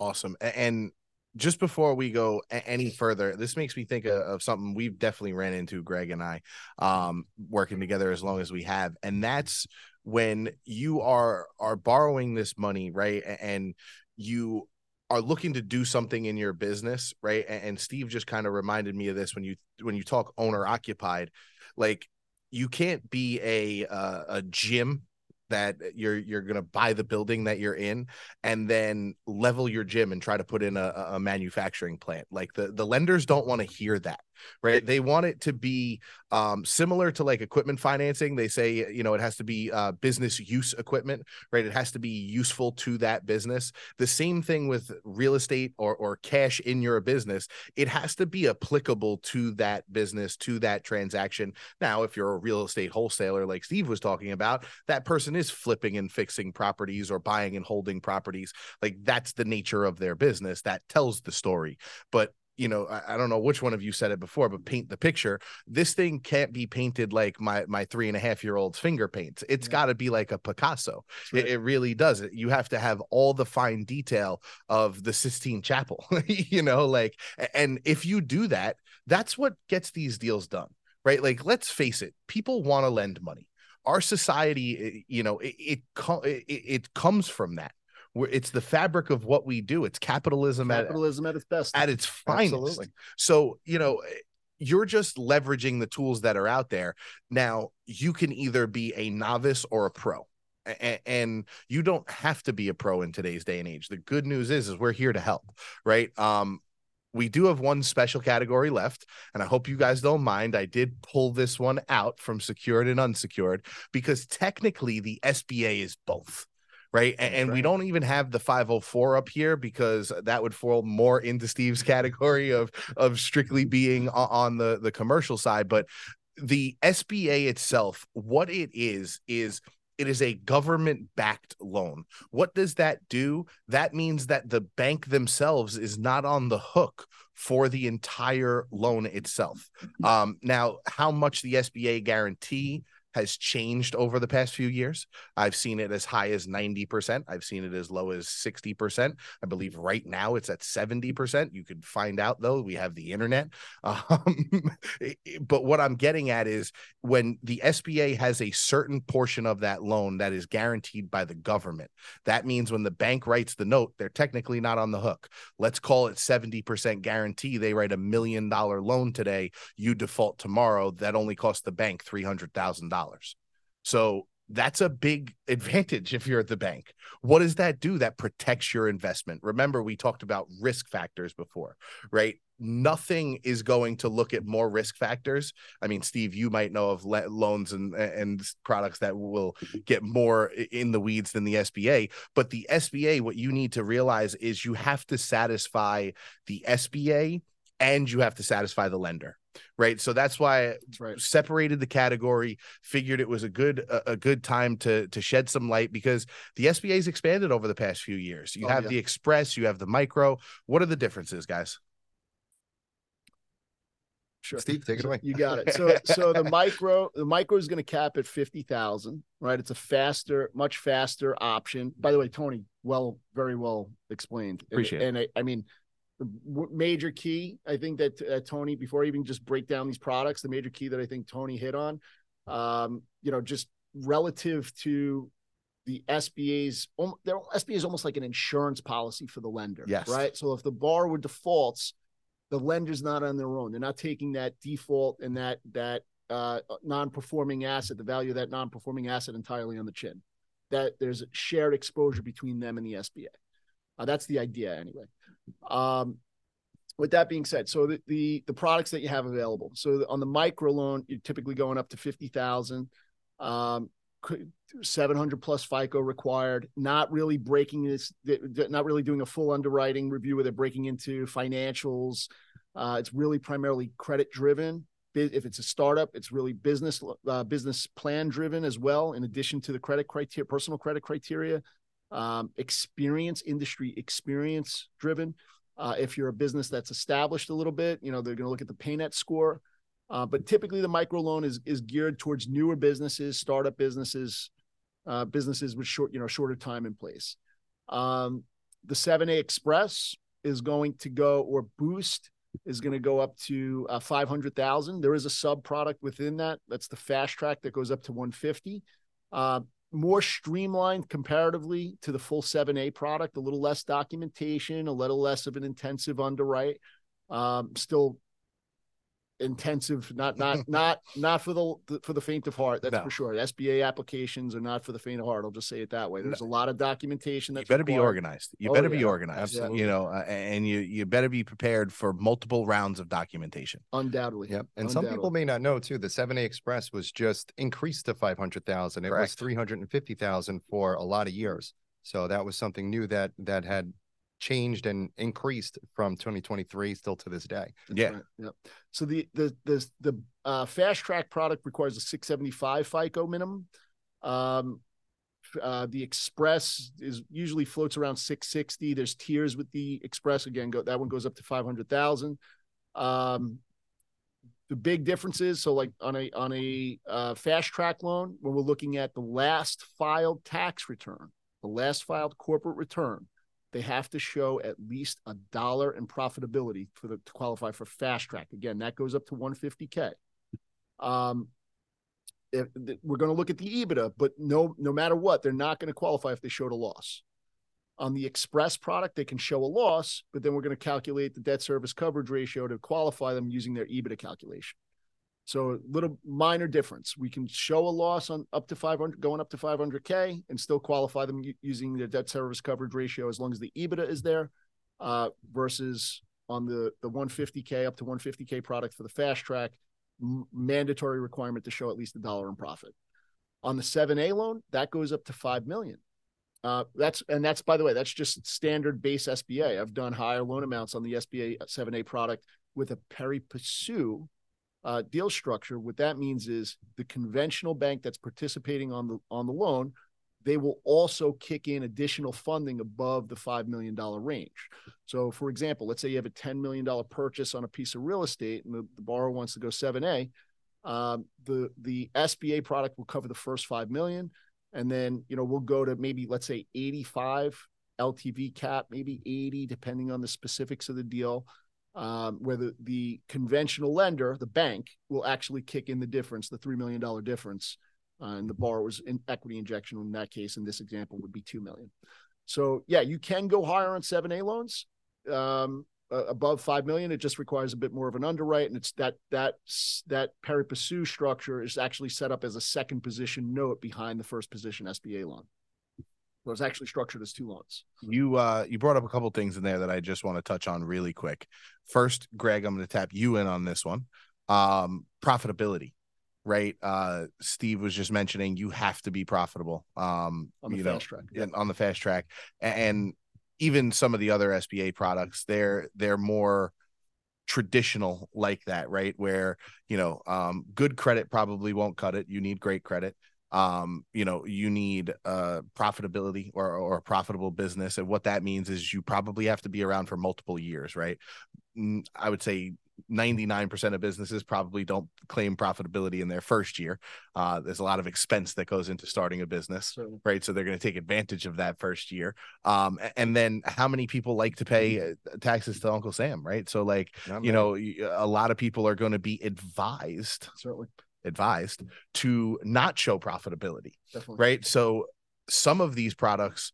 Awesome. And just before we go any further, this makes me think of, something we've definitely ran into, Greg and I, um, working together as long as we have, and that's when you are are borrowing this money, right? And you are looking to do something in your business, right? And, Steve just kind of reminded me of this when you when you talk owner occupied, like you can't be a uh, a gym that you're you're to buy the building that you're in and then level your gym and try to put in a, a manufacturing plant like the the lenders don't want to hear that right? They want it to be um, similar to like equipment financing. They say you know it has to be uh, business use equipment right? It has to be useful to that business. The same thing with real estate or or cash in your business. It has to be applicable to that business to that transaction. Now if you're a real estate wholesaler like steve was talking about that person is flipping and fixing properties or buying and holding properties. Like that's the nature of their business. That tells the story. But you know I, I, don't know which one of you said it before but paint the picture. This thing can't be painted like my my three and a half year old's finger paints. It's yeah. got to be like a picasso. Right. it, it, really does it. You have to have all the fine detail of the sistine chapel you know like and if you do that that's what gets these deals done right? Like let's face it people want to lend money. Our society eh, you know it it, it, it comes from that it's the fabric of what we do. It's capitalism, capitalism at, at its best, at its finest. Absolutely. So you know, you're just leveraging the tools that are out there. Now you can either be a novice or a pro. and you don't have to be a pro in today's day and age. The good news is, is we're here to help, right? Um, we do have one special category left, and I hope you guys don't mind. I did pull this one out from secured and unsecured because technically the SBA is both right? And, and right. we don't even have the 504 up here because that would fall more into Steve's category of of strictly being on the the commercial side. But the SBA itself, what it is, is it is a government backed loan. What does that do? That means that the bank themselves is not on the hook for the entire loan itself. Um, now, how much the SBA guarantee has changed over the past few years. I've seen it as high as 90%. I've seen it as low as 60%. I believe right now it's at 70%. You could find out though, we have the internet. Um, but what I'm getting at is when the SBA has a certain portion of that loan that is guaranteed by the government, that means when the bank writes the note, they're technically not on the hook. Let's call it 70% guarantee. They write a million dollar loan today, you default tomorrow. That only costs the bank $300,000 dollars. So that's a big advantage if you're at the bank. What does that do? That protects your investment. Remember, we talked about risk factors before, right? Nothing is going to look at more risk factors. I mean, Steve, you might know of le- loans and and products that will get more in the weeds than the SBA, but the SBA, what you need to realize is you have to satisfy the SBA and you have to satisfy the lender right so that's why that's right. separated the category figured it was a good a, a, good time to to shed some light because the sba's expanded over the past few years you oh, have yeah. the express you have the micro what are the differences guys Sure. Steve, take it away. You got it. So so the micro the micro is going to cap at 50,000, right? It's a faster, much faster option. By the way, Tony, well very well explained. Appreciate and, it. And I, I mean major key I think that uh, Tony, before I even just break down these products, the major key that I think Tony hit on, um, you know, just relative to the SBA's, their SBA is almost like an insurance policy for the lender. Yes. Right. So if the borrower defaults, the lender's not on their own. They're not taking that default and that that uh, non-performing asset, the value of that non-performing asset entirely on the chin. That there's shared exposure between them and the SBA. Uh, that's the idea, anyway. Um, with that being said, so the, the, the products that you have available. So on the micro loan, you're typically going up to fifty thousand, um, seven hundred plus FICO required. Not really breaking this, not really doing a full underwriting review where they're breaking into financials. Uh, it's really primarily credit driven. If it's a startup, it's really business uh, business plan driven as well. In addition to the credit criteria, personal credit criteria, um, experience, industry experience driven. Uh, if you're a business that's established a little bit, you know, they're going to look at the PayNet score. Uh, but typically the microloan is is geared towards newer businesses, startup businesses, uh, businesses with short, you know, shorter time in place. Um, the 7A Express is going to go or boost is going to go up to uh, 500,000. There is a sub product within that. That's the fast track that goes up to 150. Uh, more streamlined comparatively to the full 7A product, a little less documentation, a little less of an intensive underwrite. Um, still intensive not not not not for the for the faint of heart that's no. for sure sba applications are not for the faint of heart i'll just say it that way there's no. a lot of documentation that you better required. be organized you oh, better yeah. be organized Absolutely. you know uh, and you you better be prepared for multiple rounds of documentation undoubtedly yep and some people may not know too the 7a express was just increased to 500000 it Correct. was 350000 for a lot of years so that was something new that that had changed and increased from 2023 still to this day. That's yeah. Right. Yeah. So the the the the uh, fast track product requires a 675 FICO minimum. Um, uh, the Express is usually floats around 660. There's tiers with the Express. Again, go that one goes up to 500,000. Um, the big differences. So, like on a on a uh, fast track loan, when we're looking at the last filed tax return, the last filed corporate return, they have to show at least a dollar in profitability for the to qualify for fast track. Again, that goes up to 150k. Um, if, we're going to look at the EBITDA, but no, no matter what, they're not going to qualify if they showed a loss. On the express product, they can show a loss, but then we're going to calculate the debt service coverage ratio to qualify them using their EBITDA calculation. So a little minor difference. We can show a loss on up to 500, going up to 500k, and still qualify them using the debt service coverage ratio as long as the EBITDA is there, uh, versus on the the 150k up to 150k product for the fast track, m- mandatory requirement to show at least a dollar in profit. On the 7A loan, that goes up to five million. Uh, that's and that's by the way, that's just standard base SBA. I've done higher loan amounts on the SBA 7A product with a pari passu uh, deal structure, what that means is the conventional bank that's participating on the on the loan, they will also kick in additional funding above the five million dollar range. So, for example, let's say you have a ten million dollar purchase on a piece of real estate, and the, the borrower wants to go seven A. Um, the the SBA product will cover the first five million, and then you know we'll go to maybe let's say eighty five LTV cap, maybe eighty, depending on the specifics of the deal um, where the, conventional lender, the bank, will actually kick in the difference, the $3 million difference. Uh, and the borrower's in equity injection in that case, in this example, would be 2 million. So, yeah, you can go higher on 7A loans. Um, uh, above five million, it just requires a bit more of an underwrite, and it's that that that pari passu structure is actually set up as a second position note behind the first position SBA loan. It's actually structured as two loans. You uh you brought up a couple things in there that I just want to touch on really quick. First, Greg, I'm going to tap you in on this one. Um, profitability right? Uh, Steve was just mentioning you have to be profitable. Um, on the you fast know, track. Yeah. on the fast track, and even some of the other SBA products, they're they're more traditional like that, right? Where you know, um, good credit probably won't cut it. You need great credit. Um, you know, you need uh profitability or or a profitable business, and what that means is you probably have to be around for multiple years, right? I would say 99% of businesses probably don't claim profitability in their first year. Uh, there's a lot of expense that goes into starting a business, Certainly. right? So they're going to take advantage of that first year. Um, and then how many people like to pay uh, taxes to Uncle Sam, right? So, like, Not you many. know, a lot of people are going to be advised, Certainly. Advised to not show profitability, Definitely. right? So, some of these products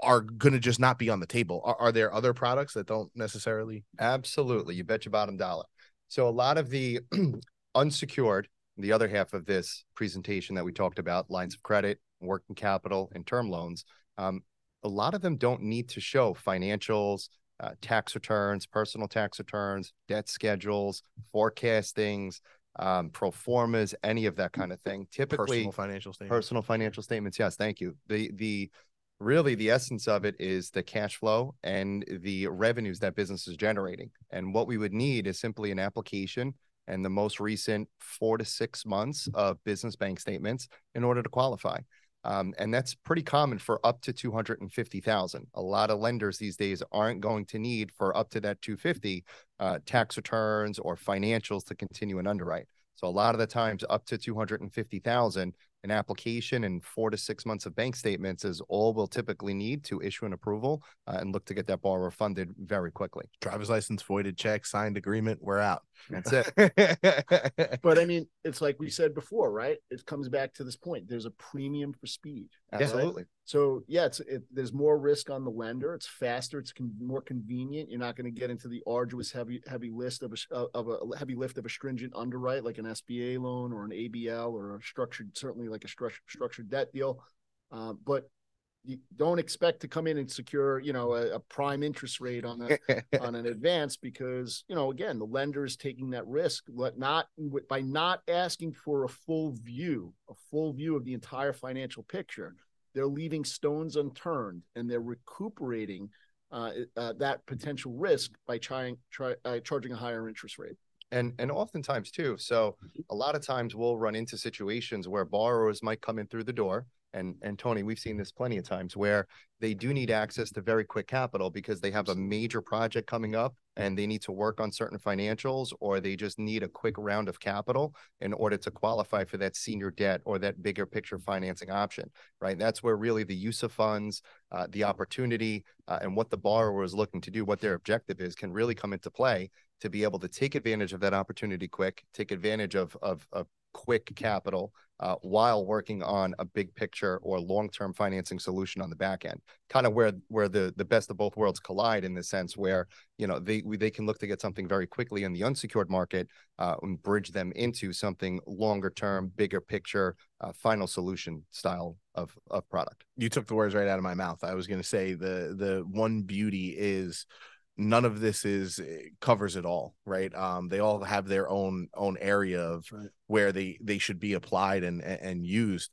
are going to just not be on the table. Are, are there other products that don't necessarily? Absolutely. You bet your bottom dollar. So a lot of the unsecured, the other half of this presentation that we talked about, lines of credit, working capital, and term loans, um, a lot of them don't need to show financials, uh, tax returns, personal tax returns, debt schedules, forecastings, um, pro formas, any of that kind of thing. Typically, Personal financial statements. personal financial statements yes thank you the the really the essence of it is the cash flow and the revenues that business is generating and what we would need is simply an application and the most recent four to six months of business bank statements in order to qualify um, and that's pretty common for up to 250,000. A lot of lenders these days aren't going to need for up to that 250 uh, tax returns or financials to continue an underwrite. So a lot of the times up to 250,000 an application and 4 to 6 months of bank statements is all we'll typically need to issue an approval uh, and look to get that borrower funded very quickly. driver's license, voided check, signed agreement, we're out. That's it. it. But I mean, it's like we said before, right? It comes back to this point. There's a premium for speed. Absolutely. So yeah, it's it, there's more risk on the lender. It's faster. It's con- more convenient. You're not going to get into the arduous heavy heavy list of a of a heavy lift of a stringent underwrite like an SBA loan or an ABL or a structured certainly like a stru- structured debt deal. Uh, but you don't expect to come in and secure you know a, a prime interest rate on a on an advance because you know again the lender is taking that risk but not by not asking for a full view a full view of the entire financial picture they're leaving stones unturned and they're recuperating uh, uh, that potential risk by trying try, uh, charging a higher interest rate. And and oftentimes too so a lot of times we'll run into situations where borrowers might come in through the door and and tony we've seen this plenty of times where they do need access to very quick capital because they have a major project coming up and they need to work on certain financials or they just need a quick round of capital in order to qualify for that senior debt or that bigger picture financing option right? That's where really the use of funds uh, the opportunity uh, and what the borrower is looking to do what their objective is can really come into play to be able to take advantage of that opportunity quick, take advantage of of, of quick capital uh, while working on a big picture or long term financing solution on the back end. Kind of where where the the best of both worlds collide in the sense where you know they they can look to get something very quickly in the unsecured market uh, and bridge them into something longer term, bigger picture, uh, final solution style of of product. you took the words right out of my mouth. I was going to say the the one beauty is none of this is eh, covers it all, right? Um, they all have their own own area of right where they they should be applied and and used.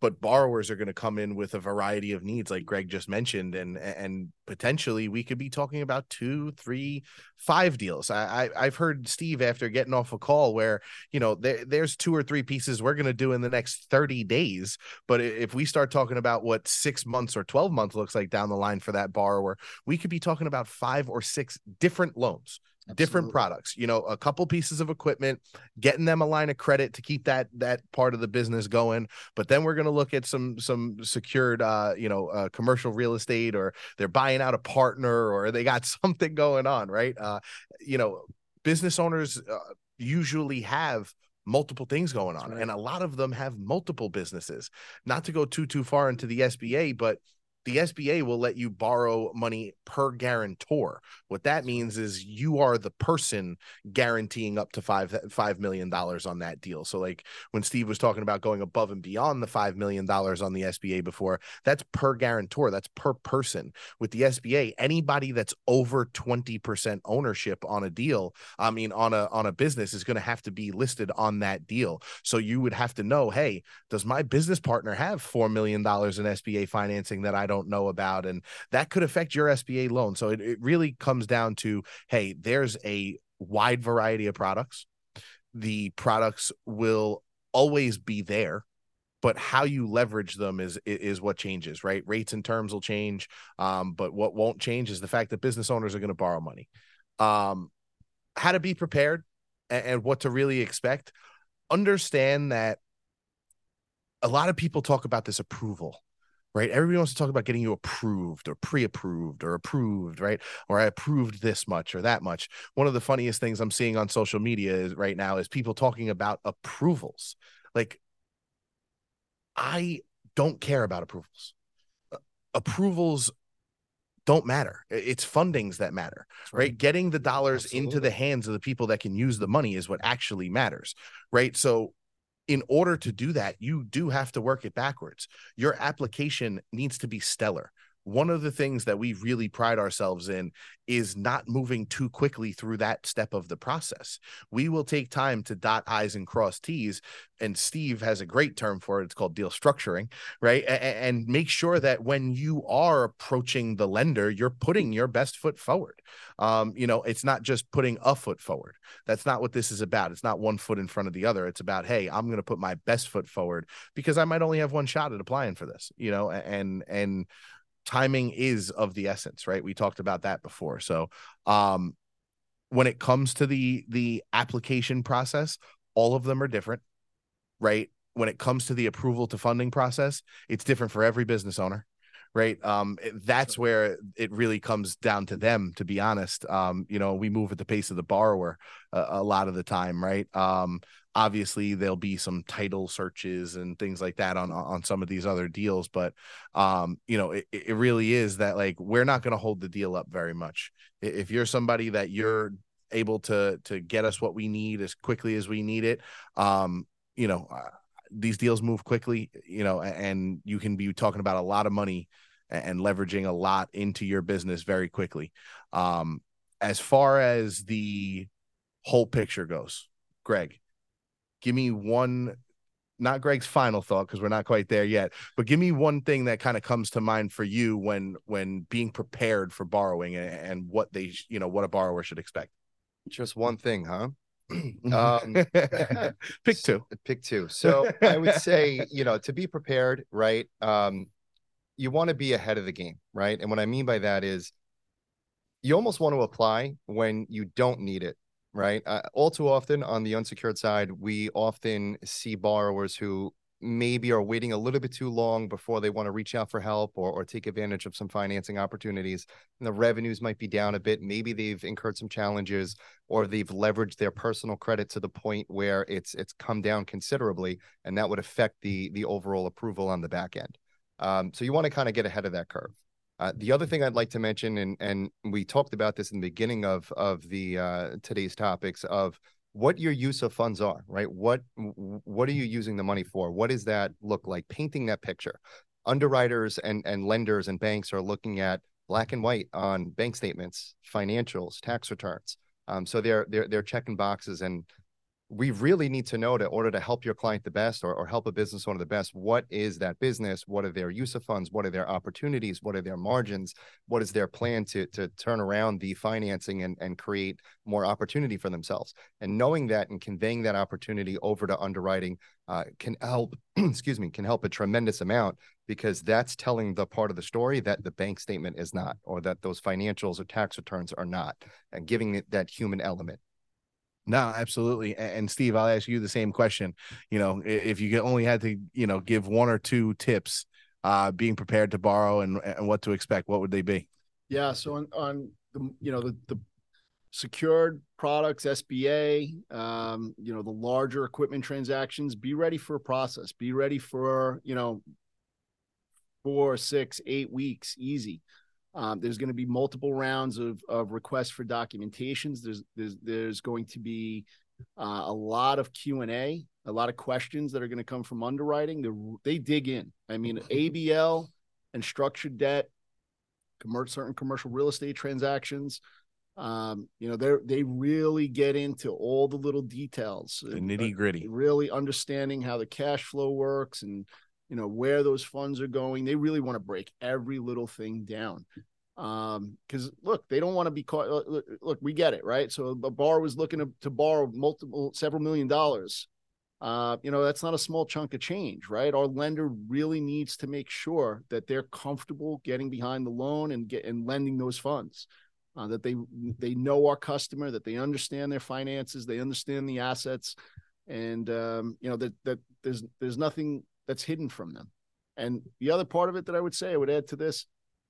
But borrowers are going to come in with a variety of needs, like Greg just mentioned, and and potentially we could be talking about two, three, five deals. I, I I've heard Steve after getting off a call where you know there, there's two or three pieces we're going to do in the next 30 days but if we start talking about what six months or 12 months looks like down the line for that borrower we could be talking about five or six different loans different products you know a couple pieces of equipment getting them a line of credit to keep that that part of the business going. But then we're going to look at some some secured uh you know uh, commercial real estate or they're buying out a partner or they got something going on right? Uh you know business owners uh, usually have multiple things going on right. and a lot of them have multiple businesses. Not to go too too far into the SBA but the SBA will let you borrow money per guarantor. What that means is you are the person guaranteeing up to five five million dollars on that deal. So, like when Steve was talking about going above and beyond the five million dollars on the SBA before, that's per guarantor, that's per person. With the SBA, anybody that's over twenty percent ownership on a deal, I mean on a on a business, is going to have to be listed on that deal. So you would have to know, hey, does my business partner have four million dollars in SBA financing that I don't know about. And that could affect your SBA loan. So it, it really comes down to hey, there's a wide variety of products. The products will always be there but how you leverage them is is what changes right rates and terms will change um, but what won't change is the fact that business owners are going to borrow money um, how to be prepared and, and, what to really expect understand that a lot of people talk about this approval right? Everybody wants to talk about getting you approved or pre-approved or approved, right? Or I approved this much or that much. One of the funniest things I'm seeing on social media is right now is people talking about approvals. Like I don't care about approvals. Approvals don't matter. It's fundings that matter, right. right. Getting the dollars Absolutely. into the hands of the people that can use the money is what actually matters, right? So in order to do that, you do have to work it backwards. Your application needs to be stellar one of the things that we really pride ourselves in is not moving too quickly through that step of the process. We will take time to dot I's and cross T's. And Steve has a great term for it. It's called deal structuring, right? And make sure that when you are approaching the lender, you're putting your best foot forward. Um, you know, it's not just putting a foot forward. That's not what this is about. It's not one foot in front of the other. It's about, hey, I'm going to put my best foot forward because I might only have one shot at applying for this, you know, and, and, timing is of the essence, right? We talked about that before. So, um, when it comes to the the application process, all of them are different, right? When it comes to the approval to funding process, it's different for every business owner right um that's where it really comes down to them to be honest um you know we move at the pace of the borrower a, a lot of the time right um obviously there'll be some title searches and things like that on on some of these other deals but um you know it, it really is that like we're not going to hold the deal up very much. If you're somebody that you're able to to get us what we need as quickly as we need it um you know uh, these deals move quickly you know and you can be talking about a lot of money and leveraging a lot into your business very quickly. Um as far as the whole picture goes greg give me one not Greg's final thought because we're not quite there yet, but give me one thing that kind of comes to mind for you when when being prepared for borrowing and, and what they you know what a borrower should expect. Just one thing, huh? um, pick two. Pick two. So I would say you know to be prepared, right? Um, you want to be ahead of the game, right? And what I mean by that is you almost want to apply when you don't need it right? Uh, all too often on the unsecured side, we often see borrowers who maybe are waiting a little bit too long before they want to reach out for help or, or take advantage of some financing opportunities. And the revenues might be down a bit. Maybe they've incurred some challenges or they've leveraged their personal credit to the point where it's it's come down considerably, and that would affect the the overall approval on the back end. Um, so you want to kind of get ahead of that curve. Uh, the other thing I'd like to mention, and and we talked about this in the beginning of of the uh, today's topics of what your use of funds are, right? What what are you using the money for? What does that look like? Painting that picture. Underwriters and and lenders and banks are looking at black and white on bank statements, financials, tax returns. Um, so they're they're they're checking boxes and we really need to know to order to help your client the best or, or help a business owner the best what is that business? What are their use of funds? What are their opportunities? What are their margins? What is their plan to to turn around the financing and, and create more opportunity for themselves? And knowing that and conveying that opportunity over to underwriting uh, can help excuse me can help a tremendous amount because that's telling the part of the story that the bank statement is not or that those financials or tax returns are not and giving it that human element no, absolutely. And Steve, I'll ask you the same question. You know, if you only had to, you know, give one or two tips, uh, being prepared to borrow and and what to expect, what would they be? Yeah. So on on the you know the the secured products, SBA, um, you know the larger equipment transactions, be ready for a process. Be ready for you know four, six, eight weeks, easy. Um, there's going to be multiple rounds of, of requests for documentations. There's there's there's going to be uh, a lot of Q and A, a lot of questions that are going to come from underwriting. They, they dig in. I mean, ABL and structured debt, commercial, certain commercial real estate transactions. Um, you know, they they really get into all the little details, the nitty gritty, really understanding how the cash flow works and you know where those funds are going. They really want to break every little thing down. Um, because look, they don't want to be caught. Look, look, we get it, right? So a bar was looking to, to borrow multiple, several million dollars. Uh, you know, that's not a small chunk of change, right? Our lender really needs to make sure that they're comfortable getting behind the loan and get and lending those funds. Uh, that they they know our customer, that they understand their finances, they understand the assets, and um, you know that that there's there's nothing that's hidden from them. And the other part of it that I would say I would add to this,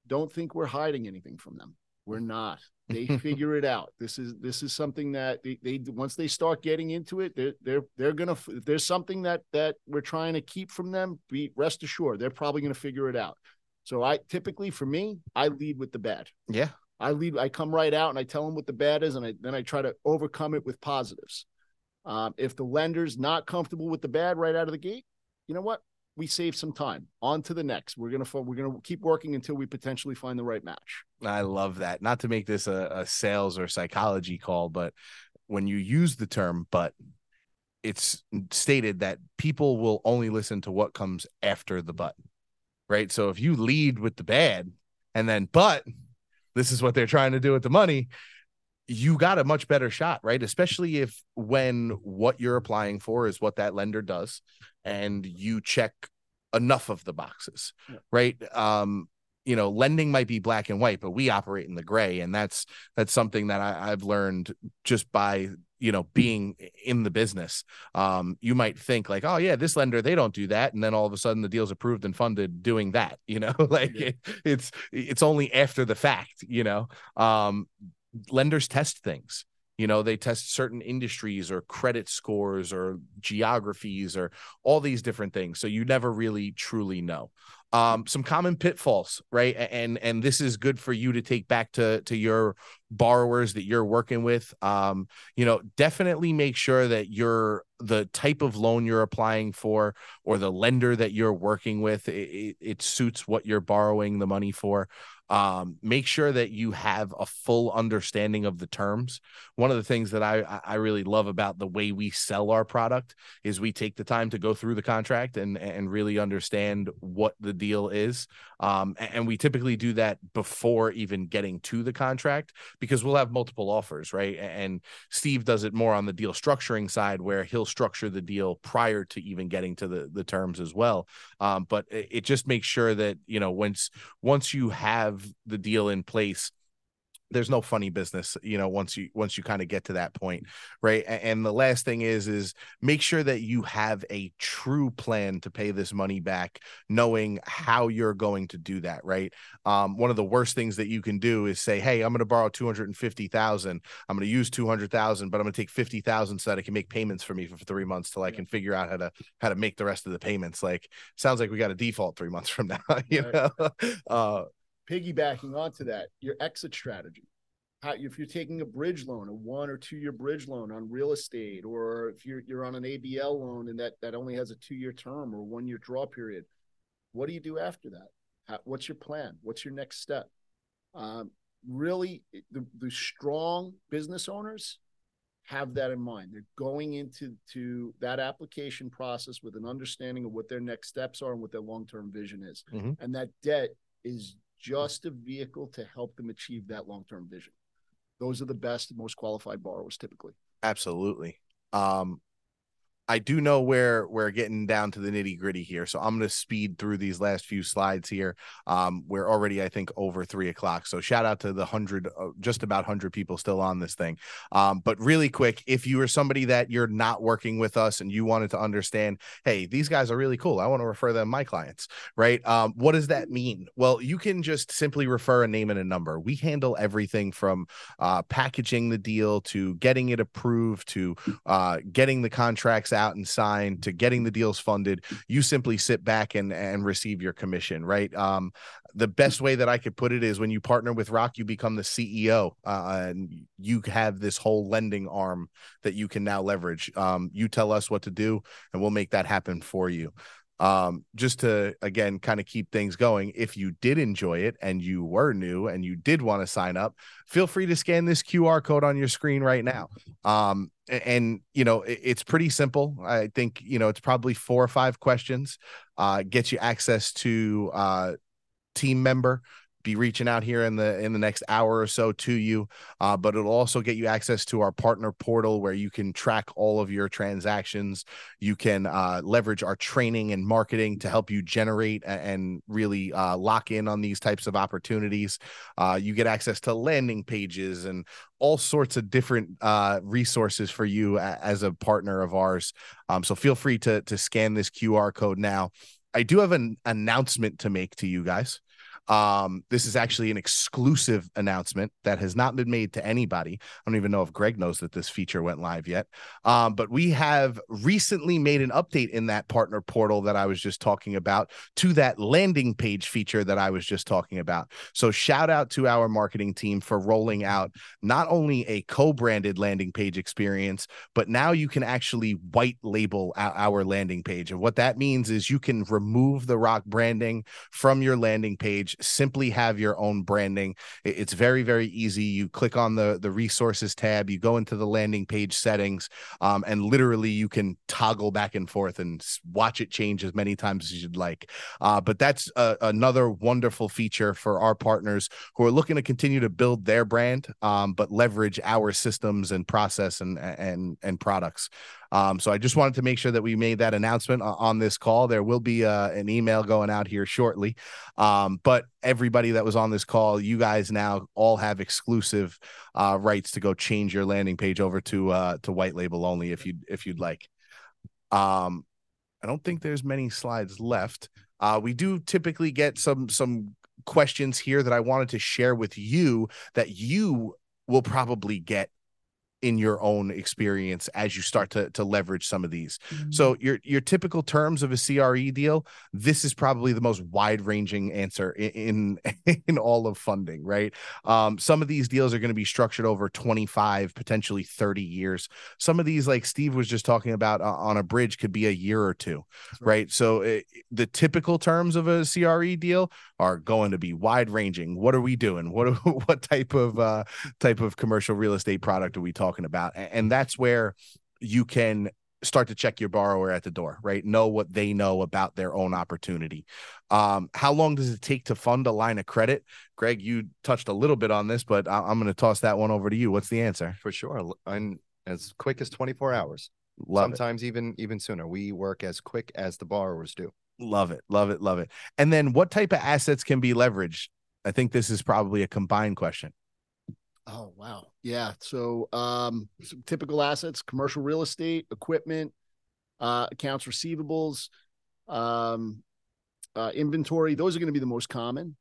don't think we're hiding anything from them. We're not. They figure it out. This is this is something that they, they once they start getting into it, they're they're they're gonna. If there's something that that we're trying to keep from them, be rest assured they're probably gonna figure it out. So I typically for me, I lead with the bad. Yeah. I lead. I come right out and I tell them what the bad is, and I, then I try to overcome it with positives. Um, if the lender's not comfortable with the bad right out of the gate, you know what? We save some time. On to the next. We're gonna we're gonna keep working until we potentially find the right match. I love that. Not to make this a, a sales or psychology call, but when you use the term "but," it's stated that people will only listen to what comes after the "but." Right. So if you lead with the bad, and then "but," this is what they're trying to do with the money you got a much better shot, right? Especially if when what you're applying for is what that lender does and you check enough of the boxes, yeah. right? Um, you know, lending might be black and white, but we operate in the gray. And that's that's something that I, I've learned just by you know being in the business um you might think like oh yeah this lender they don't do that and then all of a sudden the deal's approved and funded doing that you know like yeah. it, it's it's only after the fact you know um lenders test things. You know they test certain industries or credit scores or geographies or all these different things. So you never really truly know. Um, some common pitfalls right? And and this is good for you to take back to to your borrowers that you're working with. Um, you know definitely make sure that you're the type of loan you're applying for or the lender that you're working with. It, it, it suits what you're borrowing the money for um, make sure that you have a full understanding of the terms. One of the things that I I really love about the way we sell our product is we take the time to go through the contract and and really understand what the deal is. Um, and we typically do that before even getting to the contract because we'll have multiple offers, right? And Steve does it more on the deal structuring side where he'll structure the deal prior to even getting to the the terms as well. Um, but it, it just makes sure that you know once once you have the deal in place there's no funny business you know once you once you kind of get to that point right? And the last thing is is make sure that you have a true plan to pay this money back knowing how you're going to do that right? Um, one of the worst things that you can do is say hey i'm going to borrow 250000 i'm going to use 200000 but i'm going to take 50000 so that it can make payments for me for three months till i can figure out how to how to make the rest of the payments. Like sounds like we got a default three months from now you know? Uh, piggybacking onto that, your exit strategy. How, if you're taking a bridge loan, a one or two year bridge loan on real estate, or if you're you're on an ABL loan and that that only has a two year term or one year draw period, what do you do after that? How, what's your plan? What's your next step? Um, really, the, the strong business owners have that in mind. They're going into to that application process with an understanding of what their next steps are and what their long term vision is, mm-hmm. and that debt is just a vehicle to help them achieve that long term vision. Those are the best, and most qualified borrowers typically. Absolutely. Um, I do know where we're getting down to the nitty gritty here, so I'm going to speed through these last few slides here. Um, we're already, I think, over three o'clock. So shout out to the hundred, uh, just about hundred people still on this thing. Um, but really quick, if you are somebody that you're not working with us and you wanted to understand, hey, these guys are really cool. I want to refer them my clients, right? Um, what does that mean? Well, you can just simply refer a name and a number. We handle everything from uh, packaging the deal to getting it approved to uh, getting the contracts out and sign to getting the deals funded you simply sit back and and receive your commission right? Um the best way that I could put it is when you partner with Rok, you become the CEO, uh, and you have this whole lending arm that you can now leverage. Um, you tell us what to do, and we'll make that happen for you. Um, just to again kind of keep things going if you did enjoy it and you were new and you did want to sign up feel free to scan this qr code on your screen right now. Um, and, you know it, it's pretty simple. I think you know it's probably four or five questions uh, get you access to uh, team member be reaching out here in the in the next hour or so to you. Uh, but it'll also get you access to our partner portal where you can track all of your transactions. You can uh, leverage our training and marketing to help you generate and really uh, lock in on these types of opportunities. Uh, you get access to landing pages and all sorts of different uh, resources for you as a partner of ours. Um, so feel free to to scan this qr code now. I do have an announcement to make to you guys um, this is actually an exclusive announcement that has not been made to anybody. I don't even know if Greg knows that this feature went live yet. Um, but we have recently made an update in that partner portal that I was just talking about to that landing page feature that I was just talking about. So shout out to our marketing team for rolling out not only a co-branded landing page experience, but now you can actually white label our landing page. And what that means is you can remove the Rok branding from your landing page simply have your own branding. It's very, very easy. You click on the, the resources tab, you go into the landing page settings, um, and literally you can toggle back and forth and watch it change as many times as you'd like. Uh, but that's a, another wonderful feature for our partners who are looking to continue to build their brand, um, but leverage our systems and process and and and products. Um, so I just wanted to make sure that we made that announcement on this call. There will be uh, an email going out here shortly. Um, but everybody that was on this call, you guys now all have exclusive uh, rights to go change your landing page over to uh, to white label only if you if you'd like. Um, I don't think there's many slides left. Uh, we do typically get some some questions here that I wanted to share with you that you will probably get in your own experience as you start to to leverage some of these. Mm-hmm. So your your typical terms of a CRE deal, this is probably the most wide ranging answer in, in, in all of funding, right? Um, some of these deals are going to be structured over 25, potentially 30 years. Some of these, like Steve was just talking about uh, on a bridge, could be a year or two, right. right? So it, eh, the typical terms of a CRE deal are going to be wide ranging. What are we doing? What what type of uh, type of commercial real estate product are we talking about? And that's where you can start to check your borrower at the door, right? Know what they know about their own opportunity. Um, how long does it take to fund a line of credit? Greg, you touched a little bit on this, but I- am going to toss that one over to you. What's the answer? For sure, and as quick as 24 hours. Love Sometimes it. even even sooner. We work as quick as the borrowers do. Love it. Love it. Love it. And then what type of assets can be leveraged? I think this is probably a combined question. Oh, wow. Yeah. So, um, typical assets, commercial real estate, equipment, uh, accounts receivables, um, uh, inventory. Those are going to be the most common.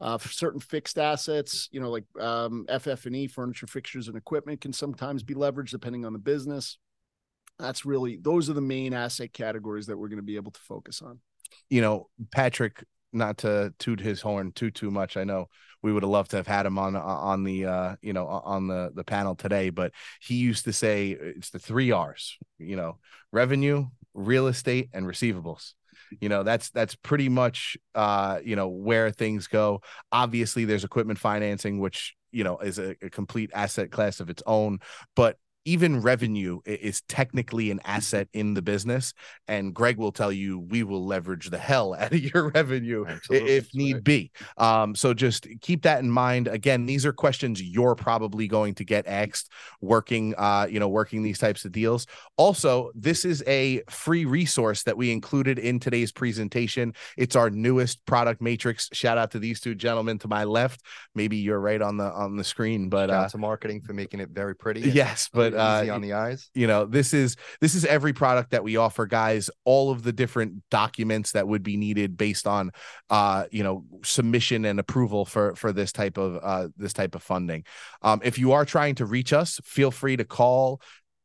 Uh, for certain fixed assets, you know, like um, FF&E, furniture, fixtures, and equipment can sometimes be leveraged depending on the business. That's really those are the main asset categories that we're going to be able to focus on you know, Patrick, not to toot his horn too too much. I know we would have loved to have had him on on the uh, you know on the the panel today, but he used to say it's the three R's. You know, revenue, real estate, and receivables you know that's that's pretty much uh you know where things go obviously there's equipment financing which you know is a, a, complete asset class of its own but even revenue is technically an asset in the business. And Greg will tell you we will leverage the hell out of your revenue Absolutely. if need right. be. Um, so just keep that in mind. Again, these are questions you're probably going to get asked working, uh, you know, working these types of deals. Also, this is a free resource that we included in today's presentation. It's our newest product matrix. Shout out to these two gentlemen to my left. Maybe you're right on the on the screen, but uh, to marketing for making it very pretty. Yes, but uh, easy on the eyes. You know, this is this is every product that we offer, guys. All of the different documents that would be needed based on, uh, you know, submission and approval for for this type of uh this type of funding. Um, if you are trying to reach us, feel free to call,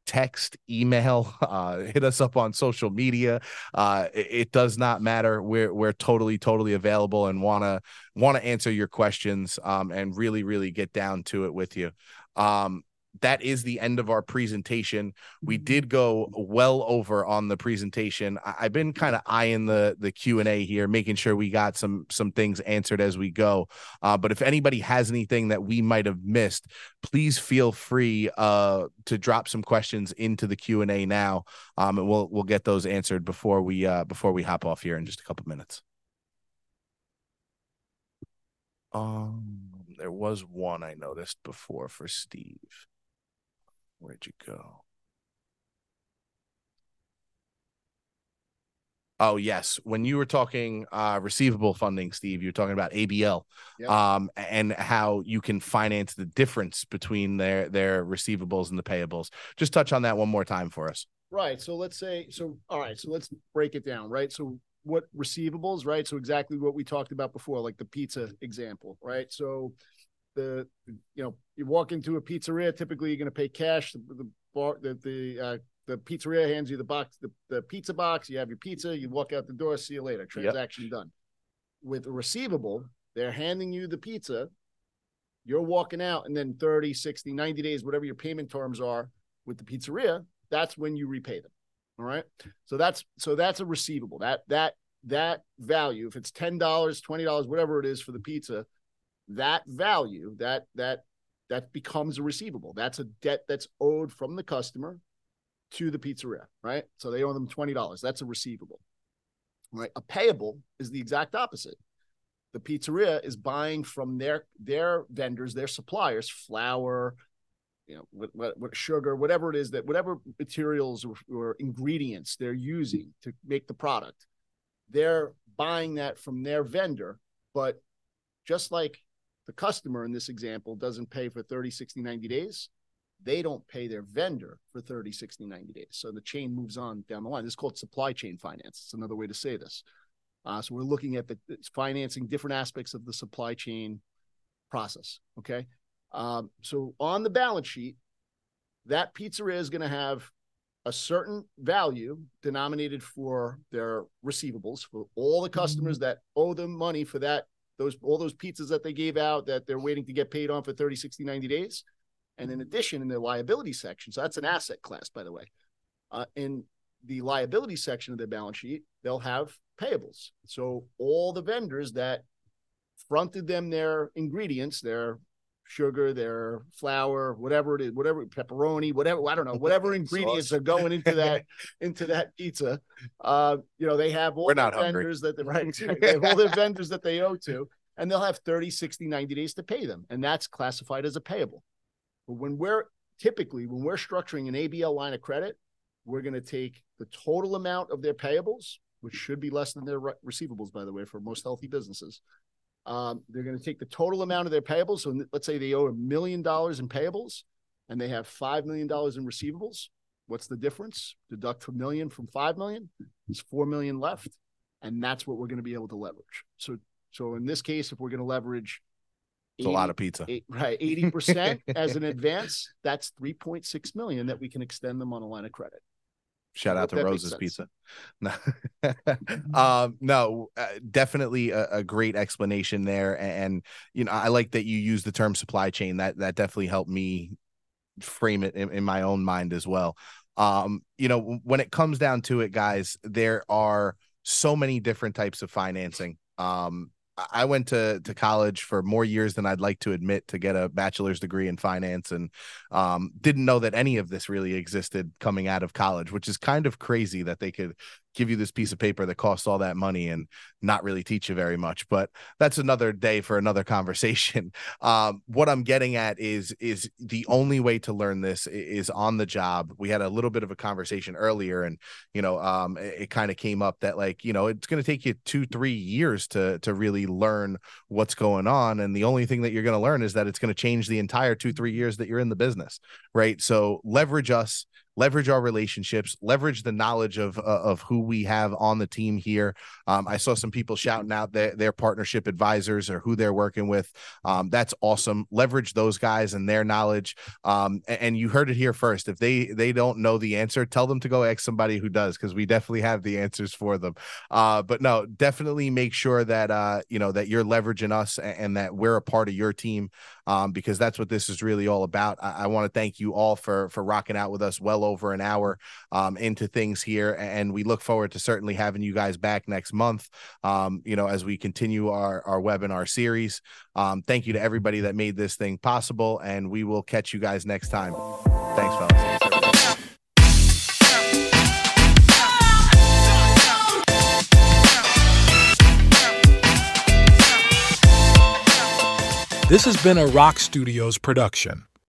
text, email, uh, hit us up on social media. Uh, it, it, does not matter. We're we're totally totally available and wanna wanna answer your questions um, and really really get down to it with you. Um, that is the end of our presentation. We mm-hmm. did go well over on the presentation. I- have been kind of eyeing the the Q and A here, making sure we got some some things answered as we go. Uh, but if anybody has anything that we might have missed, please feel free uh, to drop some questions into the Q and A now, um, and we'll we'll get those answered before we uh, before we hop off here in just a couple minutes. Um, there was one I noticed before for Steve. Where'd you go? Oh yes, when you were talking uh, receivable funding, Steve, you were talking about ABL, yep. um, and how you can finance the difference between their their receivables and the payables. Just touch on that one more time for us. Right. So let's say so. All right. So let's break it down. Right. So what receivables? Right. So exactly what we talked about before, like the pizza example. Right. So the you know you walk into a pizzeria typically you're going to pay cash. The, the bar the the uh, the pizzeria hands you the box the, the pizza box. You have your pizza. You walk out the door see you later. Transaction yep. done. With a receivable they're handing you the pizza. You're walking out and then 30 60 90 days whatever your payment terms are with the pizzeria that's when you repay them. All right? So that's so that's a receivable. That that that value if it's $10 $20 whatever it is for the pizza that value that that that becomes a receivable. That's a debt that's owed from the customer to the pizzeria right? So they owe them $20 that's a receivable right? A payable is the exact opposite. The pizzeria is buying from their their vendors their suppliers flour you know what, what, what sugar whatever it is that whatever materials or, or ingredients they're using to make the product. They're buying that from their vendor but just like the customer in this example doesn't pay for 30, 60, 90 days, they don't pay their vendor for 30, 60, 90 days. So the chain moves on down the line. This is called supply chain finance. It's another way to say this. Uh, so we're looking at the financing different aspects of the supply chain process. Okay. Um, so on the balance sheet, that pizzeria is going to have a certain value denominated for their receivables for all the customers mm-hmm. that owe them money for that those all those pizzas that they gave out that they're waiting to get paid on for 30 60 90 days. And in addition in their liability section so that's an asset class by the way uh, in the liability section of their balance sheet they'll have payables. So all the vendors that fronted them their ingredients their sugar their flour whatever it is whatever pepperoni whatever i don't know whatever ingredients are going into that into that pizza. Uh you know they have all We're not vendors hungry. that they right they have all their vendors that they owe to and they'll have 30 60 90 days to pay them and that's classified as a payable. But when we're typically when we're structuring an abl line of credit we're going to take the total amount of their payables which should be less than their re- receivables by the way for most healthy businesses um, they're going to take the total amount of their payables. So let's say they owe a million dollars in payables and they have $5 million in receivables. What's the difference? Deduct a million from 5 million. There's 4 million left. And that's what we're going to be able to leverage. So, so in this case, if we're going to leverage it's a lot of pizza. Eight, right. 80% as an advance, that's 3.6 million that we can extend them on a line of credit. Shout out to Rose's Pizza. No, um, no, uh, definitely a, a, great explanation there, and you know, I like that you use the term supply chain. That that definitely helped me frame it in, in my own mind as well. Um, you know, when it comes down to it, guys, there are so many different types of financing. Um, I went to to college for more years than I'd like to admit to get a bachelor's degree in finance, and um, didn't know that any of this really existed coming out of college, which is kind of crazy that they could give you this piece of paper that costs all that money and not really teach you very much but that's another day for another conversation. Um, what i'm getting at is is the only way to learn this is on the job. We had a little bit of a conversation earlier and you know um, it, it kind of came up that like you know it's going to take you two three years to to really learn what's going on. And the only thing that you're going to learn is that it's going to change the entire two three years that you're in the business right? So leverage us leverage our relationships, leverage the knowledge of uh, of who we have on the team here. Um, I saw some people shouting out their, their partnership advisors or who they're working with. Um, that's awesome. Leverage those guys and their knowledge. Um, and, and, you heard it here first. If they they don't know the answer, tell them to go ask somebody who does, because we definitely have the answers for them. Uh, but no, definitely make sure that uh, you know that you're leveraging us and, and that we're a part of your team um, because that's what this is really all about. I, I want to thank you all for for rocking out with us well over an hour um, into things here, and we look forward to certainly having you guys back next month. Um, you know, as we continue our our webinar series. Um, thank you to everybody that made this thing possible, and we will catch you guys next time. Thanks, fellas. This has been a Rok Studios production.